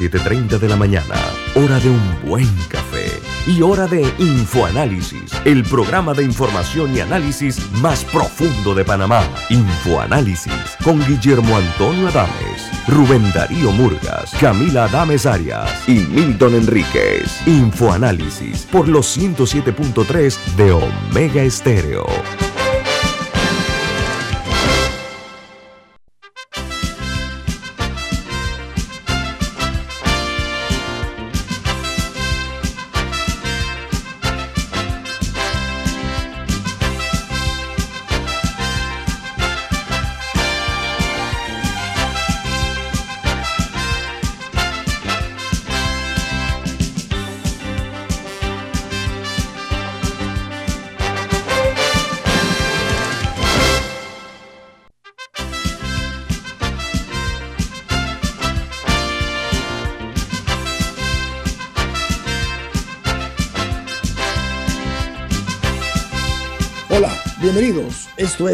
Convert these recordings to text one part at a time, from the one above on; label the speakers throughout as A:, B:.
A: 7.30 de la mañana, hora de un buen café y hora de Infoanálisis, el programa de información y análisis más profundo de Panamá. Infoanálisis con Guillermo Antonio Adames, Rubén Darío Murgas, Camila Adames Arias y Milton Enríquez. Infoanálisis por los 107.3 de Omega Estéreo.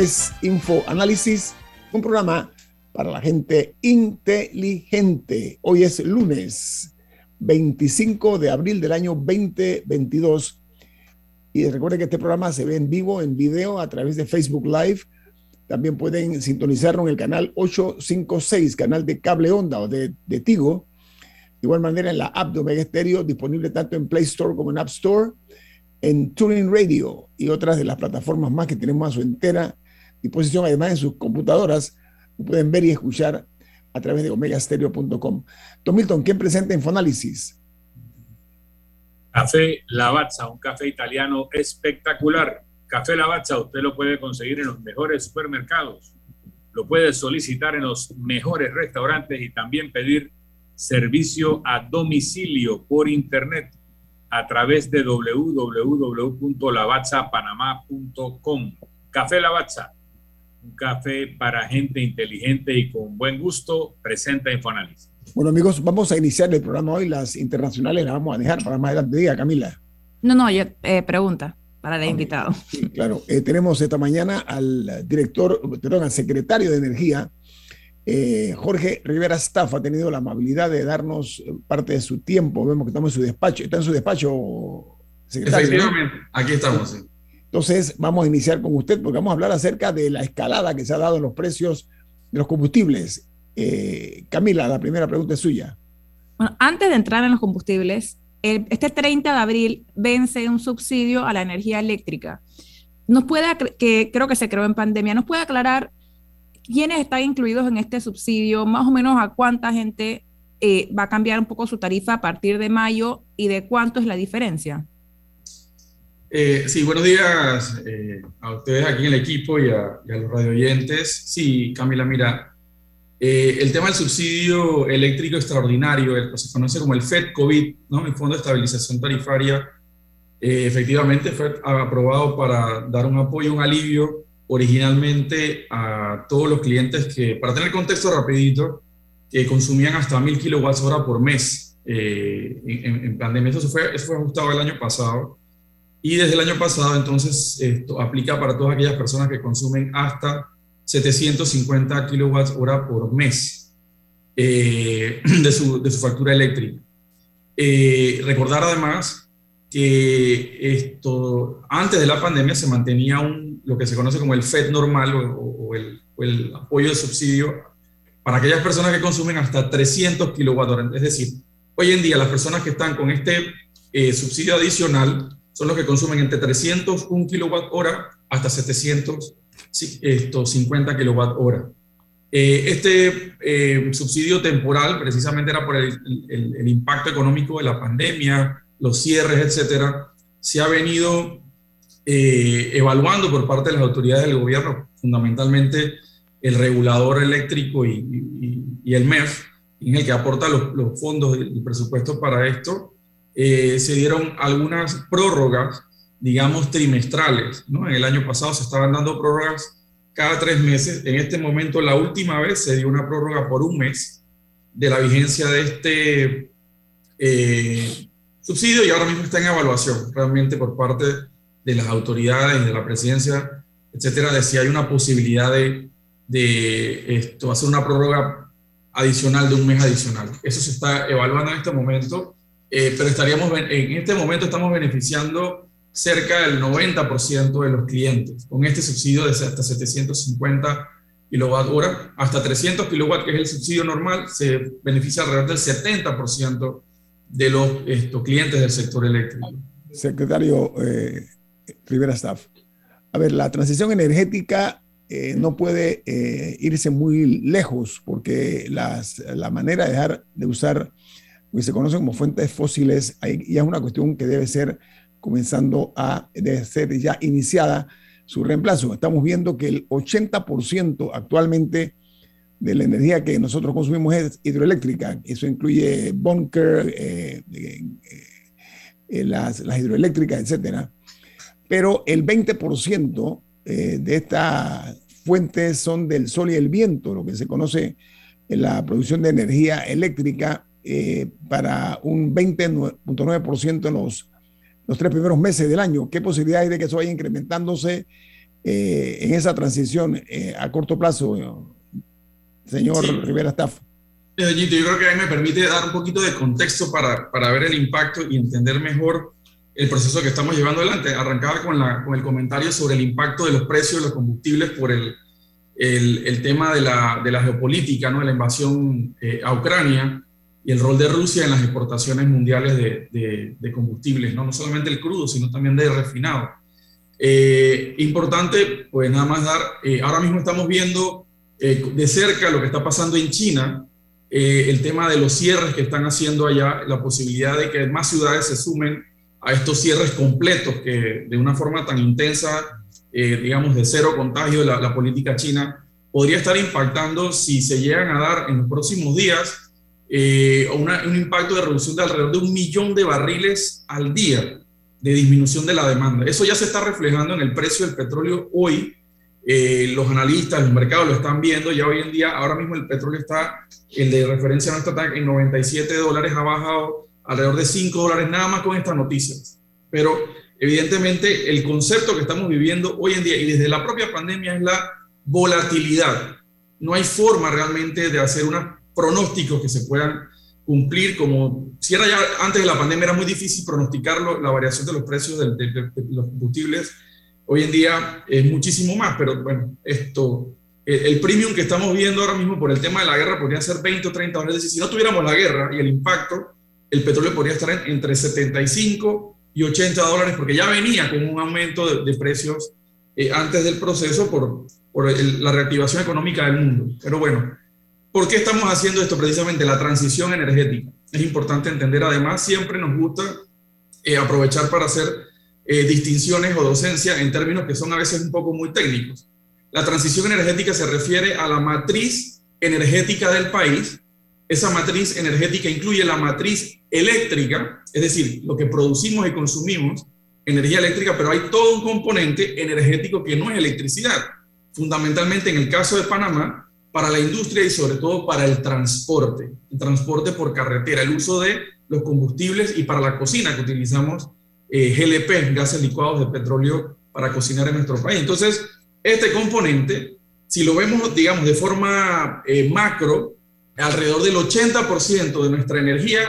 B: Es Info Análisis, un programa para la gente inteligente. Hoy es lunes 25 de abril del año 2022. Y recuerden que este programa se ve en vivo, en video, a través de Facebook Live. También pueden sintonizarlo en el canal 856, canal de cable onda o de, de Tigo. De igual manera en la app de Omega Stereo, disponible tanto en Play Store como en App Store en Tuning Radio y otras de las plataformas más que tenemos a su entera disposición, además en sus computadoras, pueden ver y escuchar a través de omegastereo.com. Don Milton, ¿quién presenta Infoanálisis?
C: Café Lavazza, un café italiano espectacular. Café Lavazza usted lo puede conseguir en los mejores supermercados, lo puede solicitar en los mejores restaurantes y también pedir servicio a domicilio por internet a través de www.lavazzapanamá.com. Café Lavazza, un café para gente inteligente y con buen gusto, presenta Infoanálisis.
B: Bueno amigos, vamos a iniciar el programa hoy, las internacionales las vamos a dejar para más adelante. Diga, Camila.
D: No, no, yo, eh, pregunta para el invitado.
B: Sí, claro, eh, tenemos esta mañana al director, perdón, al secretario de Energía, eh, Jorge Rivera Staff ha tenido la amabilidad de darnos parte de su tiempo. Vemos que estamos en su despacho. ¿Está en su despacho,
E: secretario? Efectivamente, aquí estamos.
B: Entonces, vamos a iniciar con usted porque vamos a hablar acerca de la escalada que se ha dado en los precios de los combustibles. Eh, Camila, la primera pregunta es suya.
D: Bueno, antes de entrar en los combustibles, este 30 de abril vence un subsidio a la energía eléctrica. Nos puede, que creo que se creó en pandemia, ¿nos puede aclarar quiénes están incluidos en este subsidio, más o menos a cuánta gente eh, va a cambiar un poco su tarifa a partir de mayo y de cuánto es la diferencia.
E: Eh, sí, buenos días eh, a ustedes aquí en el equipo y a, los radio oyentes. Sí, Camila, mira, el tema del subsidio eléctrico extraordinario, el, se conoce como el FED COVID, ¿no? el Fondo de Estabilización Tarifaria, efectivamente fue aprobado para dar un apoyo, un alivio originalmente a todos los clientes que, para tener contexto rapidito, que consumían hasta 1000 kilowatts hora por mes eh, en, pandemia. Eso fue, eso fue ajustado el año pasado. Y desde el año pasado, entonces, esto aplica para todas aquellas personas que consumen hasta 750 kilowatts hora por mes eh, de, su, de, su, factura eléctrica. Eh, recordar además que esto, antes de la pandemia se mantenía un lo que se conoce como el FED normal o, el, el, apoyo de subsidio para aquellas personas que consumen hasta 300 kWh. Es decir, hoy en día las personas que están con este eh, subsidio adicional son los que consumen entre 301 kWh hasta 750 kWh. Eh, este eh, subsidio temporal precisamente era por el, el, el, impacto económico de la pandemia, los cierres, etcétera, se ha venido eh, evaluando por parte de las autoridades del gobierno, fundamentalmente el regulador eléctrico y, el MEF, en el que aporta los, fondos del presupuesto para esto, eh, se dieron algunas prórrogas, digamos, trimestrales. ¿no? En el año pasado se estaban dando prórrogas cada tres meses. En este momento, la última vez se dio una prórroga por un mes de la vigencia de este eh, subsidio y ahora mismo está en evaluación realmente por parte de las autoridades, de la presidencia, etcétera, de si hay una posibilidad de, de esto, hacer una prórroga adicional de un mes adicional. Eso se está evaluando en este momento, eh, pero estaríamos en este momento estamos beneficiando cerca del 90% de los clientes con este subsidio de hasta 750 kilowatt hora, hasta 300 kilowatt, que es el subsidio normal, se beneficia alrededor del 70% de los clientes del sector eléctrico.
B: Secretario eh, Rivera Staff, a ver, la transición energética eh, no puede eh, irse muy lejos porque las, la manera de dejar de usar que se conoce como fuentes fósiles ya es una cuestión que debe ser comenzando a ser ya iniciada su reemplazo. Estamos viendo que el 80% actualmente de la energía que nosotros consumimos es hidroeléctrica. Eso incluye bunker, eh, las, las, hidroeléctricas, etcétera. Pero el 20% eh, de estas fuentes son del sol y el viento, lo que se conoce en la producción de energía eléctrica eh, para un 20.9% en los, los tres primeros meses del año. ¿Qué posibilidad hay de que eso vaya incrementándose eh, en esa transición a corto plazo, señor Rivera Staff?
E: yo creo que ahí me permite dar un poquito de contexto para, para ver el impacto y entender mejor el proceso que estamos llevando adelante. Arrancaba con, la, con el comentario sobre el impacto de los precios de los combustibles por el, el, el tema de la, de la, geopolítica, ¿no? de la invasión eh, a Ucrania y el rol de Rusia en las exportaciones mundiales de, de, combustibles, ¿no? no solamente el crudo, sino también de refinado. Eh, importante, pues nada más dar, eh, ahora mismo estamos viendo de cerca lo que está pasando en China, el tema de los cierres que están haciendo allá, la posibilidad de que más ciudades se sumen a estos cierres completos que de una forma tan intensa, eh, digamos, de cero contagio de la, política china, podría estar impactando si se llegan a dar en los próximos días eh, un impacto de reducción de alrededor de un millón de barriles al día de disminución de la demanda. Eso ya se está reflejando en el precio del petróleo hoy. Eh, los analistas, los mercados lo están viendo. Ya hoy en día, ahora mismo el petróleo está, el de referencia nuestro está en 97 dólares, ha bajado alrededor de 5 dólares nada más con estas noticias. Pero evidentemente el concepto que estamos viviendo hoy en día y desde la propia pandemia es la volatilidad. No hay forma realmente de hacer unos pronósticos que se puedan cumplir como si era ya antes de la pandemia era muy difícil pronosticarlo, la variación de los precios de, los combustibles. Hoy en día es muchísimo más, pero bueno, esto, el, el, premium que estamos viendo ahora mismo por el tema de la guerra podría ser 20 o 30 dólares. Es decir, si no tuviéramos la guerra y el impacto, el petróleo podría estar entre 75 y 80 dólares, porque ya venía con un aumento de, precios eh, antes del proceso por, por la reactivación económica del mundo. Pero bueno, ¿por qué estamos haciendo esto? Precisamente la transición energética. Es importante entender, además, siempre nos gusta eh, aprovechar para hacer eh, distinciones o docencia en términos que son a veces un poco muy técnicos. La transición energética se refiere a la matriz energética del país esa matriz energética incluye la matriz eléctrica, es decir, lo que producimos y consumimos, energía eléctrica, pero hay todo un componente energético que no es electricidad. Fundamentalmente en el caso de Panamá, para la industria y sobre todo para el transporte, el transporte por carretera, el uso de los combustibles y para la cocina que utilizamos eh, GLP, gases licuados de petróleo para cocinar en nuestro país. Entonces, este componente, si lo vemos, digamos, de forma eh, macro, alrededor del 80% de nuestra energía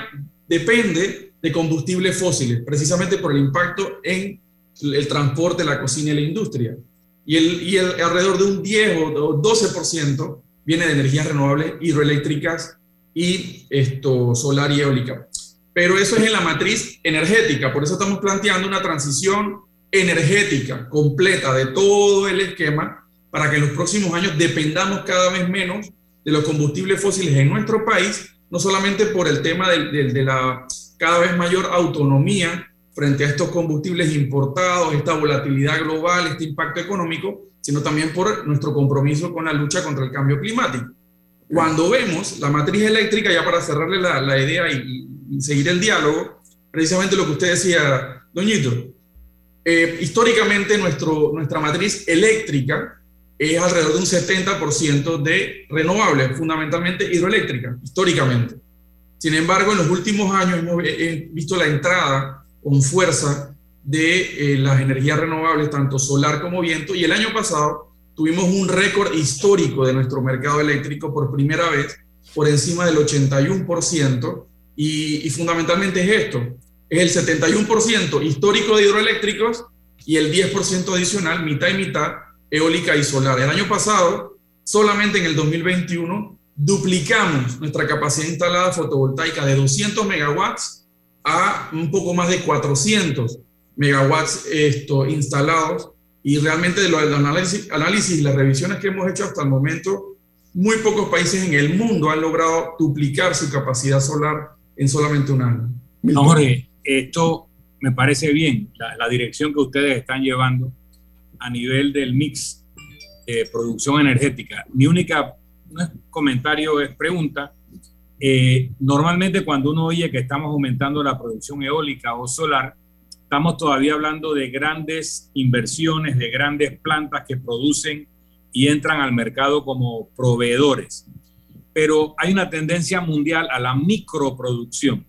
E: depende de combustibles fósiles, precisamente por el impacto en el transporte, la cocina y la industria. Y, el, y el, alrededor de un 10 o 12% viene de energías renovables hidroeléctricas y esto, solar y eólica. Pero eso es en la matriz energética, por eso estamos planteando una transición energética completa de todo el esquema para que en los próximos años dependamos cada vez menos de los combustibles fósiles en nuestro país, no solamente por el tema de, de, la cada vez mayor autonomía frente a estos combustibles importados, esta volatilidad global, este impacto económico, sino también por nuestro compromiso con la lucha contra el cambio climático. Cuando vemos la matriz eléctrica, ya para cerrarle la, la idea y, seguir el diálogo, precisamente lo que usted decía, Doñito, eh, históricamente nuestro, nuestra matriz eléctrica es alrededor de un 70% de renovables, fundamentalmente hidroeléctrica, históricamente. Sin embargo, en los últimos años hemos visto la entrada con fuerza de eh, las energías renovables, tanto solar como viento, y el año pasado tuvimos un récord histórico de nuestro mercado eléctrico por primera vez, por encima del 81%, y, y fundamentalmente es esto, es el 71% histórico de hidroeléctricos y el 10% adicional, mitad y mitad, eólica y solar. El año pasado, solamente en el 2021, duplicamos nuestra capacidad instalada fotovoltaica de 200 megawatts a un poco más de 400 megawatts esto, instalados y realmente de los análisis, análisis las revisiones que hemos hecho hasta el momento, muy pocos países en el mundo han logrado duplicar su capacidad solar en solamente un año.
C: No, Jorge, esto me parece bien, la, dirección que ustedes están llevando a nivel del mix de producción energética. Mi única comentario, es pregunta. Eh, normalmente cuando uno oye que estamos aumentando la producción eólica o solar, estamos todavía hablando de grandes inversiones, de grandes plantas que producen y entran al mercado como proveedores. Pero hay una tendencia mundial a la microproducción,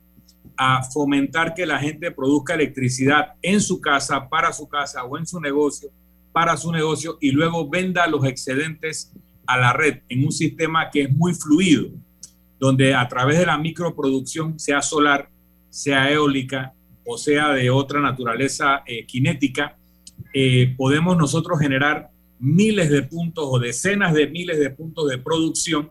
C: a fomentar que la gente produzca electricidad en su casa, para su casa o en su negocio, para su negocio y luego venda los excedentes a la red en un sistema que es muy fluido, donde a través de la microproducción, sea solar, sea eólica o sea de otra naturaleza eh, cinética, eh, podemos nosotros generar miles de puntos o decenas de miles de puntos de producción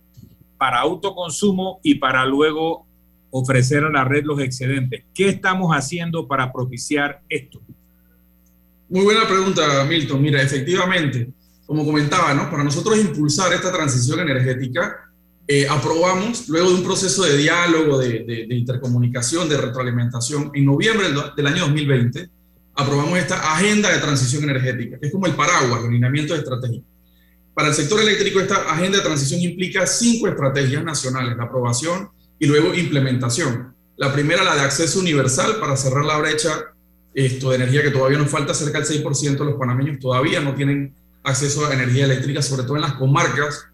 C: para autoconsumo y para luego ofrecer a la red los excedentes. ¿Qué estamos haciendo para propiciar esto?
E: Muy buena pregunta, Milton. Mira, efectivamente, como comentaba, ¿no? para nosotros impulsar esta transición energética, eh, aprobamos, luego de un proceso de diálogo, de, intercomunicación, de retroalimentación, en noviembre del, año 2020, aprobamos esta agenda de transición energética, que es como el paraguas, el alineamiento de estrategia. Para el sector eléctrico, esta agenda de transición implica cinco estrategias nacionales, la aprobación y luego implementación. La primera, la de acceso universal para cerrar la brecha esto, de energía que todavía nos falta, cerca del 6% de los panameños todavía no tienen acceso a energía eléctrica, sobre todo en las comarcas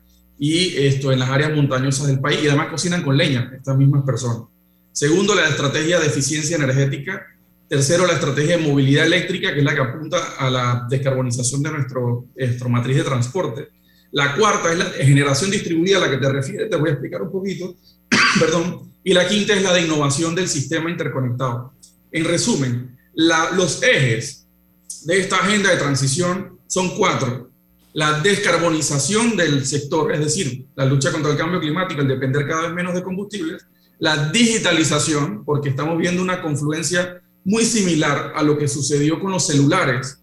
E: y esto, en las áreas montañosas del país, y además cocinan con leña estas mismas personas. Segundo, la estrategia de eficiencia energética. Tercero, la estrategia de movilidad eléctrica, que es la que apunta a la descarbonización de nuestro, nuestro matriz de transporte. La cuarta es la generación distribuida a la que te refieres, te voy a explicar un poquito, perdón. Y la quinta es la de innovación del sistema interconectado. En resumen, los ejes de esta agenda de transición son cuatro. La descarbonización del sector, es decir, la lucha contra el cambio climático, el depender cada vez menos de combustibles. La digitalización, porque estamos viendo una confluencia muy similar a lo que sucedió con los celulares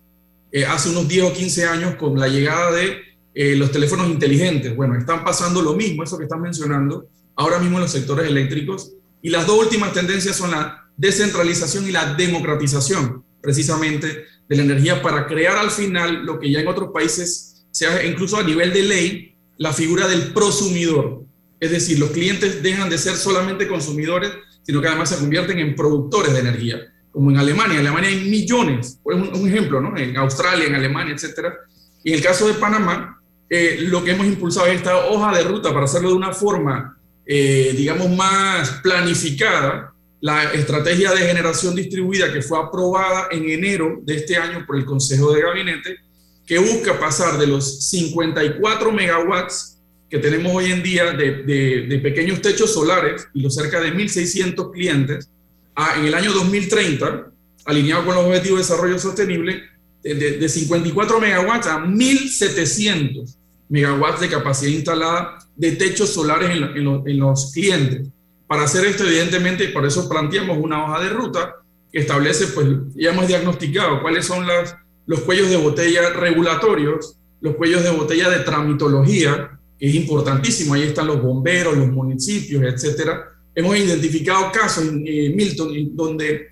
E: eh, hace unos 10 o 15 años con la llegada de eh, los teléfonos inteligentes. Bueno, están pasando lo mismo, eso que están mencionando, ahora mismo en los sectores eléctricos. Y las dos últimas tendencias son la descentralización y la democratización, precisamente de la energía para crear al final lo que ya en otros países se hace incluso a nivel de ley, la figura del prosumidor. Es decir, los clientes dejan de ser solamente consumidores, sino que además se convierten en productores de energía, como en Alemania. En Alemania hay millones, por un, un ejemplo, ¿no? En Australia, en Alemania, etcétera. Y en el caso de Panamá, eh, lo que hemos impulsado es esta hoja de ruta para hacerlo de una forma, eh, digamos, más planificada, la estrategia de generación distribuida que fue aprobada en enero de este año por el Consejo de Gabinete, que busca pasar de los 54 megawatts que tenemos hoy en día de, de, pequeños techos solares y los cerca de 1.600 clientes, a, en el año 2030, alineado con los Objetivos de Desarrollo Sostenible, de, de 54 megawatts a 1.700 megawatts de capacidad instalada de techos solares en, en, en los clientes. Para hacer esto, evidentemente, por eso planteamos una hoja de ruta que establece, pues ya hemos diagnosticado cuáles son las, los cuellos de botella regulatorios, los cuellos de botella de tramitología, que es importantísimo, ahí están los bomberos, los municipios, etcétera. Hemos identificado casos en Milton donde,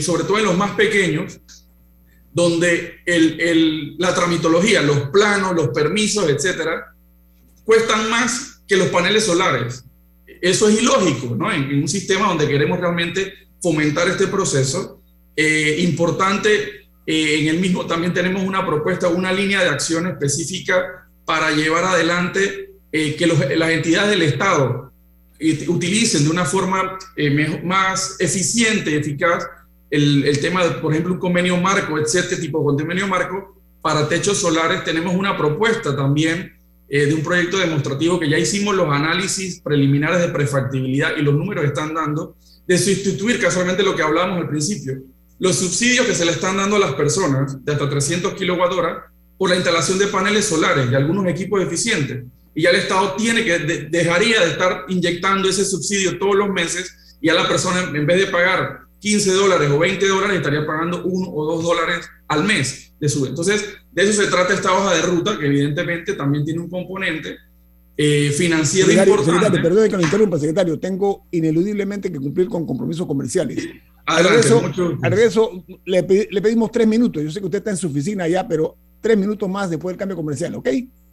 E: sobre todo en los más pequeños, donde el, el, la tramitología, los planos, los permisos, etcétera, cuestan más que los paneles solares. Eso es ilógico, ¿no? En, un sistema donde queremos realmente fomentar este proceso. Eh, importante, eh, en el mismo también tenemos una propuesta, una línea de acción específica para llevar adelante eh, que las entidades del Estado utilicen de una forma más eficiente eficaz el, tema de, por ejemplo, un convenio marco, etcétera, tipo de convenio marco para techos solares. Tenemos una propuesta también eh, de un proyecto demostrativo que ya hicimos los análisis preliminares de prefactibilidad y los números están dando, de sustituir casualmente lo que hablábamos al principio, los subsidios que se le están dando a las personas de hasta 300 kilowatt por la instalación de paneles solares y algunos equipos eficientes. Y ya el Estado tiene que, dejaría de estar inyectando ese subsidio todos los meses y a la persona, en vez de pagar 15 dólares o 20 dólares, estaría pagando 1 o 2 dólares al mes de su. Entonces, de eso se trata esta hoja de ruta, que evidentemente también tiene un componente eh, financiero
B: importante. perdón que lo interrumpa, secretario. Tengo ineludiblemente que cumplir con compromisos comerciales. Al regreso, le, le, pedimos tres minutos. Yo sé que usted está en su oficina ya, pero tres minutos más después del cambio comercial, ¿ok?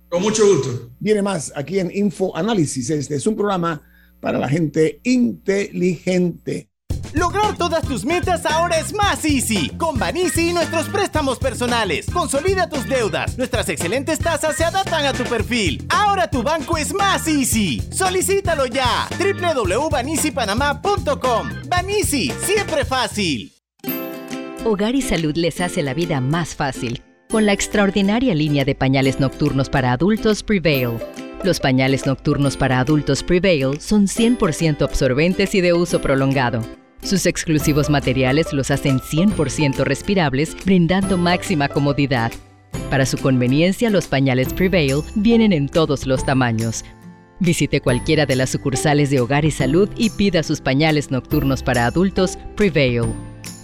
E: Con mucho gusto.
B: Viene más aquí en Info Análisis. Este es un programa para la gente inteligente.
F: Lograr todas tus metas ahora es más easy. Con Banisi y nuestros préstamos personales. Consolida tus deudas. Nuestras excelentes tasas se adaptan a tu perfil. Ahora tu banco es más easy. Solicítalo ya. www.banisipanamá.com. Banisi, siempre fácil.
G: Hogar y Salud les hace la vida más fácil con la extraordinaria línea de pañales nocturnos para adultos Prevail. Los pañales nocturnos para adultos Prevail son 100% absorbentes y de uso prolongado. Sus exclusivos materiales los hacen 100% respirables, brindando máxima comodidad. Para su conveniencia, los pañales Prevail vienen en todos los tamaños. Visite cualquiera de las sucursales de Hogar y Salud y pida sus pañales nocturnos para adultos Prevail.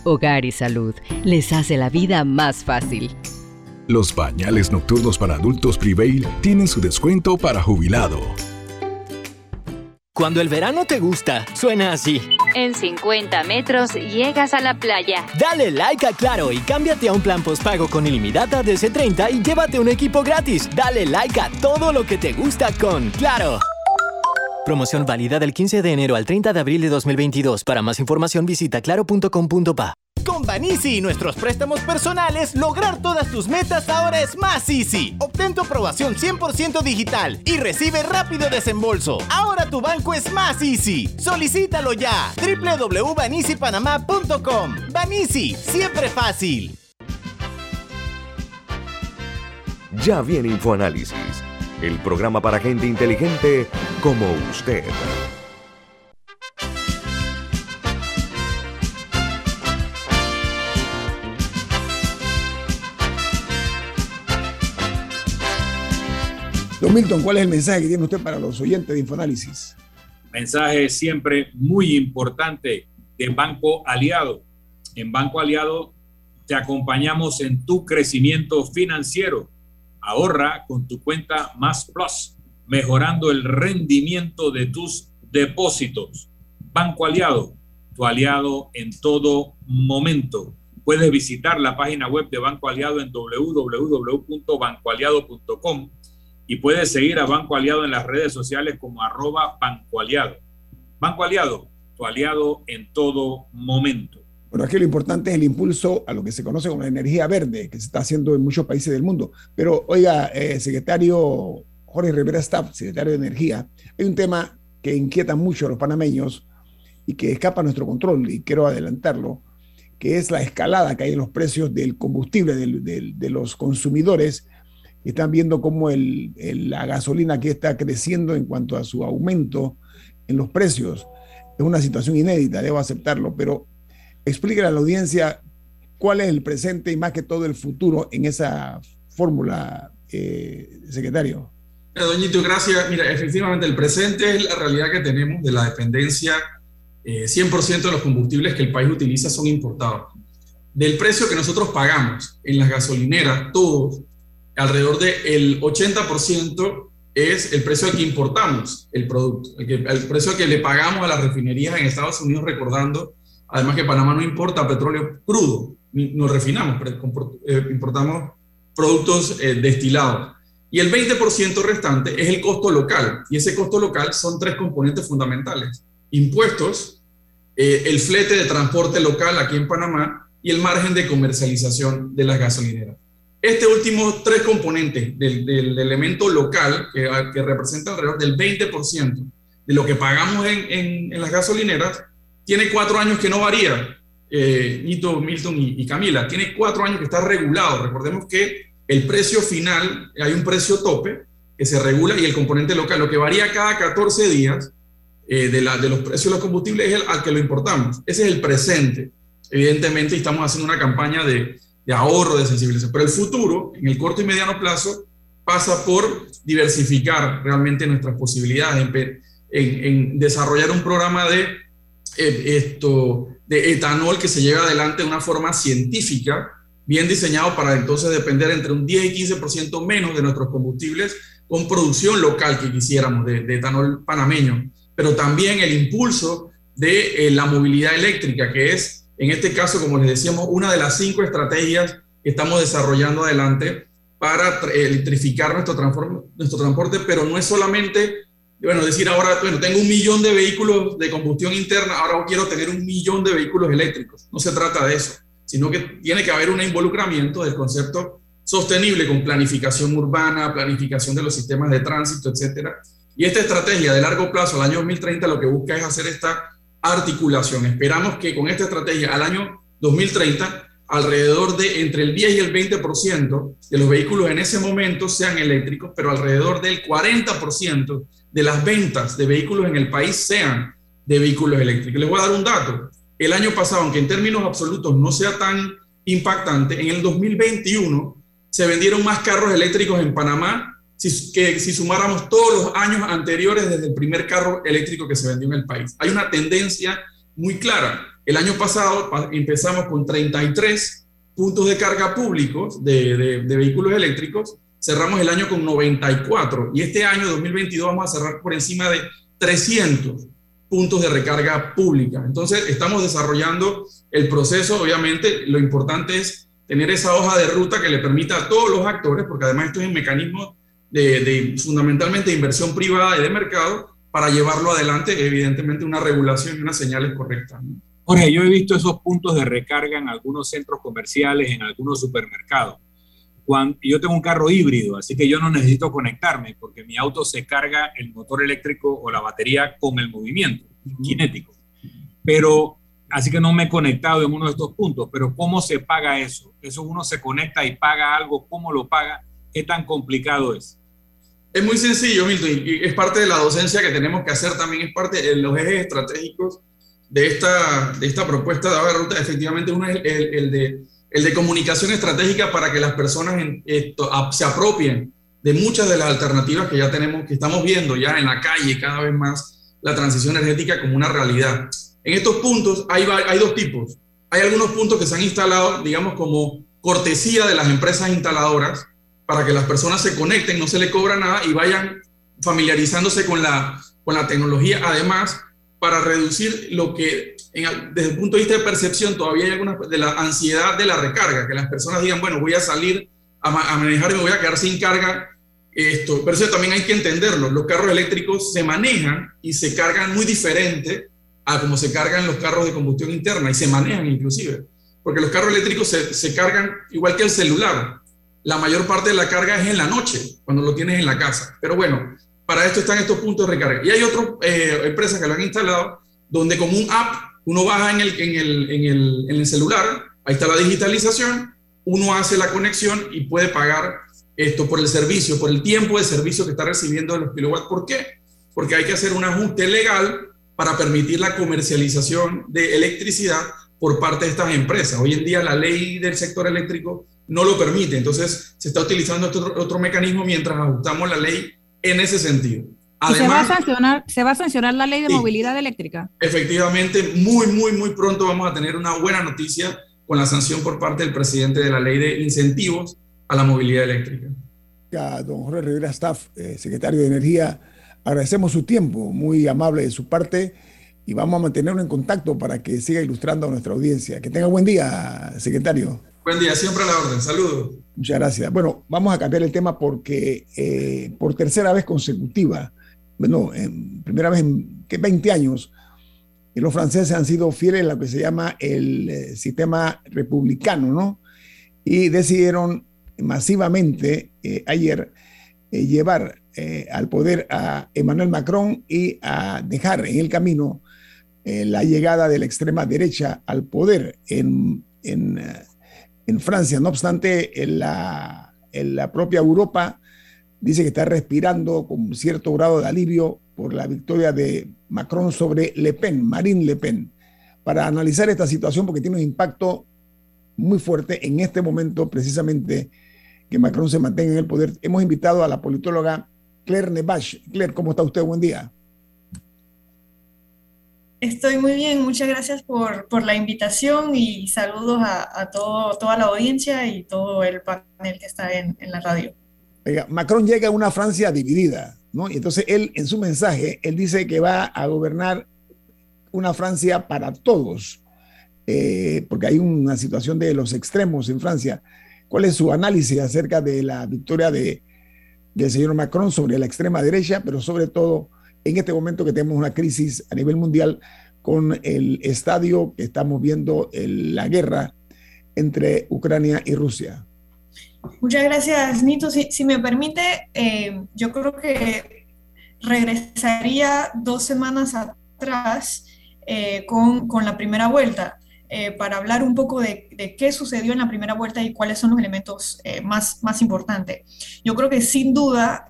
G: Hogar y Salud les hace la vida más fácil.
H: Los pañales nocturnos para adultos Prevail tienen su descuento para jubilado.
I: Cuando el verano te gusta, suena así.
J: En 50 metros llegas a la playa.
I: Dale like a Claro y cámbiate a un plan postpago con ilimitada DC30 y llévate un equipo gratis. Dale like a todo lo que te gusta con Claro. Promoción válida del 15 de enero al 30 de abril de 2022. Para más información visita claro.com.pa.
F: Con Banisi y nuestros préstamos personales, lograr todas tus metas ahora es más easy. Obtén tu aprobación 100% digital y recibe rápido desembolso. Ahora tu banco es más easy. Solicítalo ya. www.banisipanamá.com. Banisi, siempre fácil.
A: Ya viene InfoAnálisis, el programa para gente inteligente como usted.
B: Don Milton, ¿cuál es el mensaje que tiene usted para los oyentes de Infoanálisis?
C: Mensaje siempre muy importante de Banco Aliado. En Banco Aliado te acompañamos en tu crecimiento financiero. Ahorra con tu cuenta Más Plus, mejorando el rendimiento de tus depósitos. Banco Aliado, tu aliado en todo momento. Puedes visitar la página web de Banco Aliado en www.bancoaliado.com y puedes seguir a Banco Aliado en las redes sociales como arroba Banco Aliado. Banco Aliado, tu aliado en todo momento.
B: Bueno, aquí lo importante es el impulso a lo que se conoce como la energía verde, que se está haciendo en muchos países del mundo. Pero, oiga, eh, secretario Jorge Rivera Staff, secretario de Energía, hay un tema que inquieta mucho a los panameños y que escapa a nuestro control, y quiero adelantarlo, que es la escalada que hay en los precios del combustible de los consumidores están viendo cómo la gasolina aquí está creciendo en cuanto a su aumento en los precios. Es una situación inédita, debo aceptarlo, pero explíquele a la audiencia cuál es el presente y más que todo el futuro en esa fórmula, eh, secretario.
E: Doñito, gracias. Mira, efectivamente el presente es la realidad que tenemos de la dependencia. 100% eh, de los combustibles que el país utiliza son importados. Del precio que nosotros pagamos en las gasolineras, todos, alrededor del 80% es el precio al que importamos el producto, el, precio al que le pagamos a las refinerías en Estados Unidos, recordando además que Panamá no importa petróleo crudo, no refinamos, eh, importamos productos eh, destilados. Y el 20% restante es el costo local, y ese costo local son tres componentes fundamentales. Impuestos, eh, el flete de transporte local aquí en Panamá y el margen de comercialización de las gasolineras. Este último tres componentes del, elemento local, que, que, representa alrededor del 20% de lo que pagamos en, en, las gasolineras, tiene cuatro años que no varía. Eh, Nito, Milton y, y, Camila, tiene cuatro años que está regulado. Recordemos que el precio final, hay un precio tope, que se regula y el componente local. Lo que varía cada 14 días eh, de, la, de los precios de los combustibles es el al que lo importamos. Ese es el presente. Evidentemente, estamos haciendo una campaña de, de ahorro, de sensibilización. Pero el futuro, en el corto y mediano plazo, pasa por diversificar realmente nuestras posibilidades, en, en, desarrollar un programa de, eh, esto, de etanol que se lleve adelante de una forma científica, bien diseñado para entonces depender entre un 10 y 15% menos de nuestros combustibles con producción local que quisiéramos de, etanol panameño, pero también el impulso de eh, la movilidad eléctrica, que es, en este caso, como les decíamos, una de las cinco estrategias que estamos desarrollando adelante para electrificar nuestro, nuestro transporte, pero no es solamente, bueno, decir ahora, bueno, tengo un millón de vehículos de combustión interna, ahora quiero tener un millón de vehículos eléctricos. No se trata de eso, sino que tiene que haber un involucramiento del concepto sostenible con planificación urbana, planificación de los sistemas de tránsito, etcétera. Y esta estrategia de largo plazo, al año 2030, lo que busca es hacer esta articulación. Esperamos que con esta estrategia al año 2030 alrededor de entre el 10 y el 20% de los vehículos en ese momento sean eléctricos, pero alrededor del 40% de las ventas de vehículos en el país sean de vehículos eléctricos. Les voy a dar un dato. El año pasado, aunque en términos absolutos no sea tan impactante, en el 2021 se vendieron más carros eléctricos en Panamá que si sumáramos todos los años anteriores desde el primer carro eléctrico que se vendió en el país. Hay una tendencia muy clara el año pasado empezamos con 33 puntos de carga públicos de, vehículos eléctricos, cerramos el año con 94 y este año 2022 vamos a cerrar por encima de 300 puntos de recarga pública. Entonces, estamos desarrollando el proceso, obviamente, lo importante es tener esa hoja de ruta que le permita a todos los actores, porque además esto es un mecanismo de, fundamentalmente de inversión privada y de mercado, para llevarlo adelante, evidentemente, una regulación y unas señales correctas.
C: Jorge, yo he visto esos puntos de recarga en algunos centros comerciales, en algunos supermercados. Cuando, yo tengo un carro híbrido, así que yo no necesito conectarme porque mi auto se carga el motor eléctrico o la batería con el movimiento cinético. Pero, así que no me he conectado en uno de estos puntos. Pero ¿cómo se paga eso? Eso uno se conecta y paga algo, ¿cómo lo paga? ¿Qué tan complicado es?
E: Es muy sencillo, Milton, y es parte de la docencia que tenemos que hacer también, es parte de los ejes estratégicos de esta, de esta propuesta de ruta, efectivamente uno es el, de, el de comunicación estratégica para que las personas esto, se apropien de muchas de las alternativas que ya tenemos, que estamos viendo ya en la calle cada vez más la transición energética como una realidad. En estos puntos hay, hay dos tipos. Hay algunos puntos que se han instalado, digamos, como cortesía de las empresas instaladoras para que las personas se conecten, no se le cobra nada y vayan familiarizándose con la, con la tecnología. Además, para reducir lo que, desde el punto de vista de percepción, todavía hay alguna de la ansiedad de la recarga, que las personas digan, bueno, voy a salir a, manejar y me voy a quedar sin carga. Esto, pero eso también hay que entenderlo. Los carros eléctricos se manejan y se cargan muy diferente a como se cargan los carros de combustión interna y se manejan inclusive. Porque los carros eléctricos se, se cargan igual que el celular. La mayor parte de la carga es en la noche, cuando lo tienes en la casa. Pero bueno, para esto están estos puntos de recarga. Y hay otras eh, empresas que lo han instalado donde como un app uno baja en el, en, el, en, el, en el celular, ahí está la digitalización, uno hace la conexión y puede pagar esto por el servicio, por el tiempo de servicio que está recibiendo de los kilowatts. ¿Por qué? Porque hay que hacer un ajuste legal para permitir la comercialización de electricidad por parte de estas empresas. Hoy en día la ley del sector eléctrico no lo permite, entonces se está utilizando otro, otro mecanismo mientras ajustamos la ley en ese sentido.
D: se, va a sancionar, ¿Se va a sancionar la ley de movilidad eléctrica?
E: Efectivamente, muy, muy, muy pronto vamos a tener una buena noticia con la sanción por parte del presidente de la ley de incentivos a la movilidad eléctrica.
B: Ya, don Jorge Rivera Staff, eh, secretario de Energía, agradecemos su tiempo, muy amable de su parte, y vamos a mantenerlo en contacto para que siga ilustrando a nuestra audiencia. Que tenga buen día, secretario.
E: Buen día, siempre a la orden. Saludos.
B: Muchas gracias. Bueno, vamos a cambiar el tema porque eh, por tercera vez consecutiva, bueno, en, primera vez en que 20 años, los franceses han sido fieles a lo que se llama el eh, sistema republicano, ¿no? Y decidieron masivamente eh, ayer llevar al poder a Emmanuel Macron y a dejar en el camino la llegada de la extrema derecha al poder en, en Francia. No obstante, en la, en la propia Europa dice que está respirando con cierto grado de alivio por la victoria de Macron sobre Le Pen, Marine Le Pen, para analizar esta situación porque tiene un impacto muy fuerte en este momento precisamente que Macron se mantenga en el poder. Hemos invitado a la politóloga Claire Nebash. Claire, ¿cómo está usted? Buen día.
K: Estoy muy bien, muchas gracias por, por la invitación y saludos a, a todo, toda la audiencia y todo el panel que está en, en la radio.
B: Oiga, Macron llega a una Francia dividida, ¿no? Y entonces él, en su mensaje, él dice que va a gobernar una Francia para todos, eh, porque hay una situación de los extremos en Francia. ¿Cuál es su análisis acerca de la victoria de, del señor Macron sobre la extrema derecha, pero sobre todo en este momento que tenemos una crisis a nivel mundial con el estadio que estamos viendo, la guerra entre Ucrania y Rusia?
K: Muchas gracias, Nito. Si, me permite, eh, yo creo que regresaría dos semanas atrás eh, con, con, la primera vuelta. Eh, para hablar un poco de, qué sucedió en la primera vuelta y cuáles son los elementos eh, más, más importantes. Yo creo que sin duda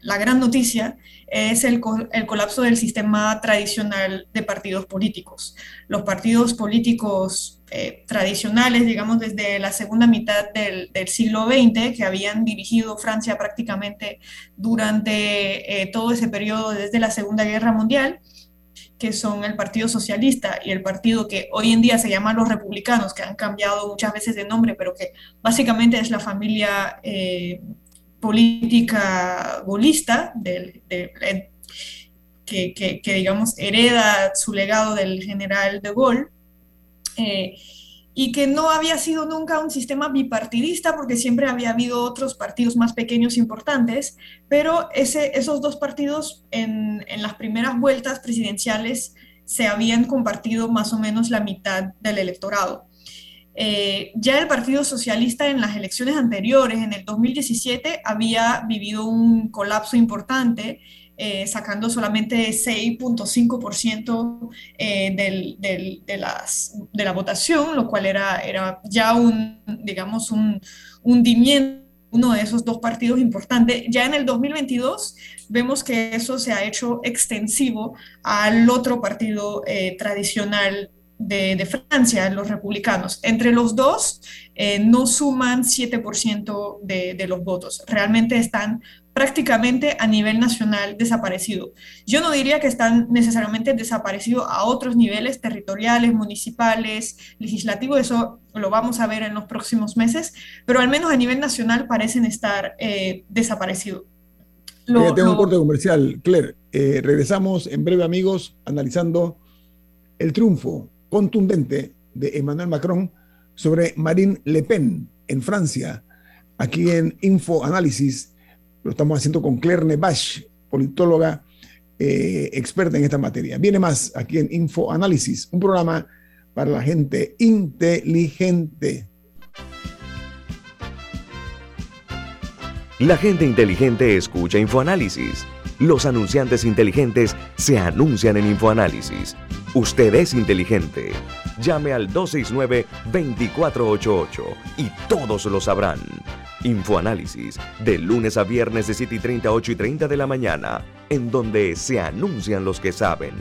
K: la gran noticia es el, el, colapso del sistema tradicional de partidos políticos. Los partidos políticos eh, tradicionales, digamos, desde la segunda mitad del, siglo XX, que habían dirigido Francia prácticamente durante todo ese periodo desde la Segunda Guerra Mundial, que son el Partido Socialista y el partido que hoy en día se llama los Republicanos, que han cambiado muchas veces de nombre, pero que básicamente es la familia eh, política golista que, que, digamos, hereda su legado del general de Gaulle. Eh, y que no había sido nunca un sistema bipartidista porque siempre había habido otros partidos más pequeños importantes, pero esos dos partidos en, las primeras vueltas presidenciales se habían compartido más o menos la mitad del electorado. Eh, ya el Partido Socialista en las elecciones anteriores, en el 2017, había vivido un colapso importante eh, sacando solamente 6.5% eh, de, de la votación, lo cual era, era ya un, digamos, un hundimiento uno de esos dos partidos importantes. Ya en el 2022 vemos que eso se ha hecho extensivo al otro partido eh, tradicional de, de, Francia, los republicanos. Entre los dos no suman 7% de, de, los votos. Realmente están prácticamente a nivel nacional desaparecido. Yo no diría que están necesariamente desaparecidos a otros niveles territoriales, municipales, legislativos, eso lo vamos a ver en los próximos meses, pero al menos a nivel nacional parecen estar eh, desaparecidos.
B: Lo, tengo un corte comercial, Claire. Eh, regresamos en breve, amigos, analizando el triunfo contundente de Emmanuel Macron sobre Marine Le Pen en Francia, aquí en Info Análisis lo estamos haciendo con Claire Nebash, politóloga eh, experta en esta materia. Viene más aquí en Info Análisis, un programa para la gente inteligente.
A: La gente inteligente escucha InfoAnálisis. Los anunciantes inteligentes se anuncian en InfoAnálisis. Usted es inteligente. Llame al 269-2488 y todos lo sabrán. Infoanálisis, de lunes a viernes de 7 y 30, 8 y 30 de la mañana, en donde se anuncian los que saben.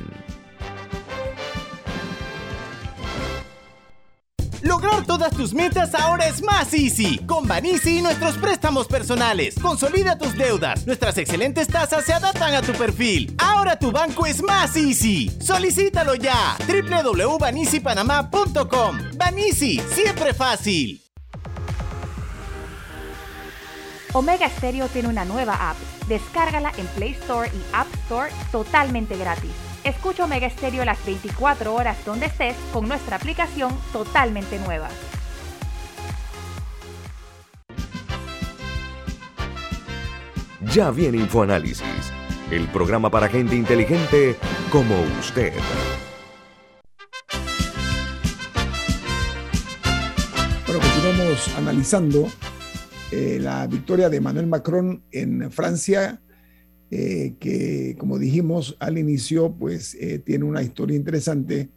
F: Tus metas ahora es más easy. Con Banisi y nuestros préstamos personales. Consolida tus deudas. Nuestras excelentes tasas se adaptan a tu perfil. Ahora tu banco es más easy. Solicítalo ya. www.banisipanamá.com. Banisi, siempre fácil.
L: Omega Stereo tiene una nueva app. Descárgala en Play Store y App Store totalmente gratis. Escucha Omega Stereo las 24 horas donde estés con nuestra aplicación totalmente nueva.
A: Ya viene InfoAnálisis, el programa para gente inteligente como usted.
B: Bueno, continuamos analizando eh, la victoria de Emmanuel Macron en Francia, eh, que como dijimos al inicio, pues eh, tiene una historia interesante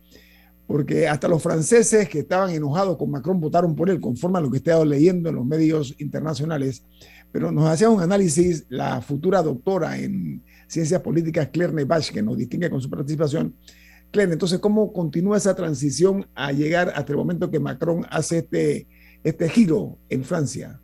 B: porque hasta los franceses que estaban enojados con Macron votaron por él, conforme a lo que he estado leyendo en los medios internacionales. Pero nos hacía un análisis la futura doctora en ciencias políticas, Claire Nevache, que nos distingue con su participación. Claire, entonces, ¿cómo continúa esa transición a llegar hasta el momento que Macron hace este, este giro en Francia?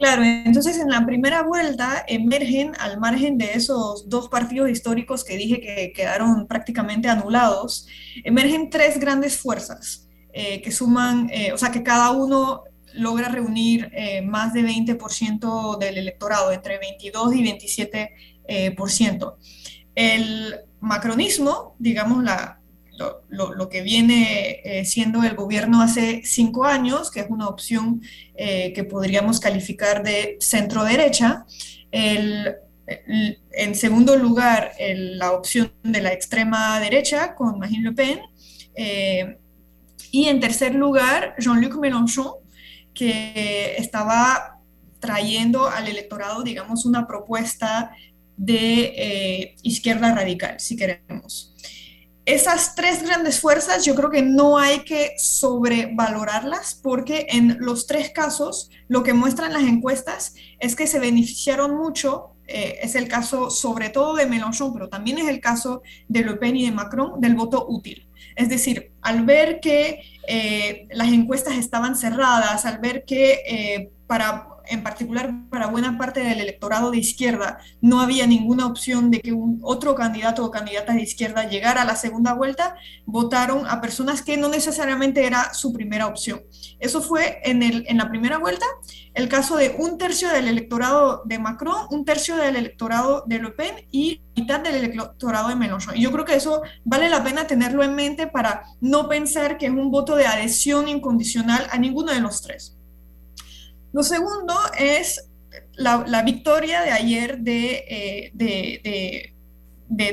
K: Claro, entonces en la primera vuelta emergen, al margen de esos dos partidos históricos que dije que quedaron prácticamente anulados, emergen tres grandes fuerzas eh, que suman, eh, o sea, que cada uno logra reunir eh, más de 20% del electorado, entre 22 y 27%. El macronismo, digamos, la, lo, que viene eh, siendo el gobierno hace cinco años, que es una opción eh, que podríamos calificar de centro derecha. en segundo lugar, la opción de la extrema derecha con Marine Le Pen. Eh, y en tercer lugar, Jean-Luc Mélenchon, que estaba trayendo al electorado, digamos, una propuesta de izquierda radical, si queremos esas tres grandes fuerzas yo creo que no hay que sobrevalorarlas porque en los tres casos lo que muestran las encuestas es que se beneficiaron mucho, eh, es el caso sobre todo de Mélenchon, pero también es el caso de Le Pen y de Macron, del voto útil. Es decir, al ver que eh, las encuestas estaban cerradas, al ver que eh, para en particular para buena parte del electorado de izquierda, no había ninguna opción de que un otro candidato o candidata de izquierda llegara a la segunda vuelta, votaron a personas que no necesariamente era su primera opción. Eso fue en, el, en la primera vuelta el caso de un tercio del electorado de Macron, un tercio del electorado de Le Pen y mitad del electorado de Mélenchon. Y yo creo que eso vale la pena tenerlo en mente para no pensar que es un voto de adhesión incondicional a ninguno de los tres. Lo segundo es la, victoria de ayer eh, de, de,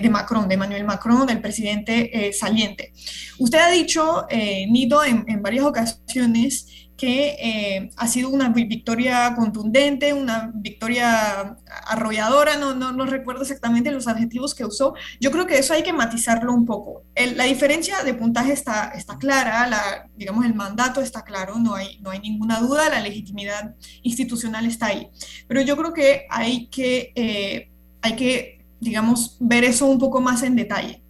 K: Macron, de Emmanuel Macron, del presidente eh, saliente. Usted ha dicho, eh, Nito, en, varias ocasiones que eh, ha sido una victoria contundente, una victoria arrolladora, no, no, no, recuerdo exactamente los adjetivos que usó. Yo creo que eso hay que matizarlo un poco. la diferencia de puntaje está, está clara, la, digamos, el mandato está claro, no hay, no hay ninguna duda, la legitimidad institucional está ahí. Pero yo creo que hay que, eh, hay que digamos, ver eso un poco más en detalle.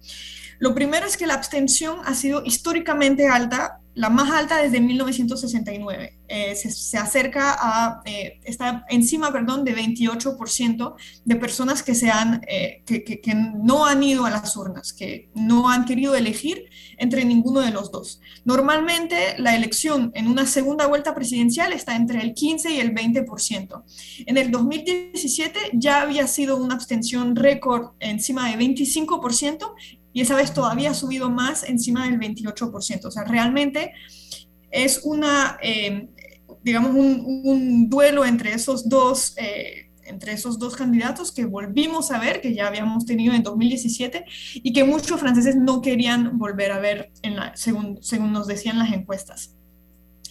K: Lo primero es que la abstención ha sido históricamente alta la más alta desde 1969. Eh, se, acerca a, eh, está encima, perdón, de 28% de personas que, se han, eh, que, que, no han ido a las urnas, que no han querido elegir entre ninguno de los dos. Normalmente la elección en una segunda vuelta presidencial está entre el 15 y el 20%. En el 2017 ya había sido una abstención récord encima de 25% y esa vez todavía ha subido más encima del 28%. O sea, realmente es una, eh, digamos, un, duelo entre esos dos. Eh, entre esos dos candidatos que volvimos a ver, que ya habíamos tenido en 2017 y que muchos franceses no querían volver a ver, en la, según, según nos decían las encuestas.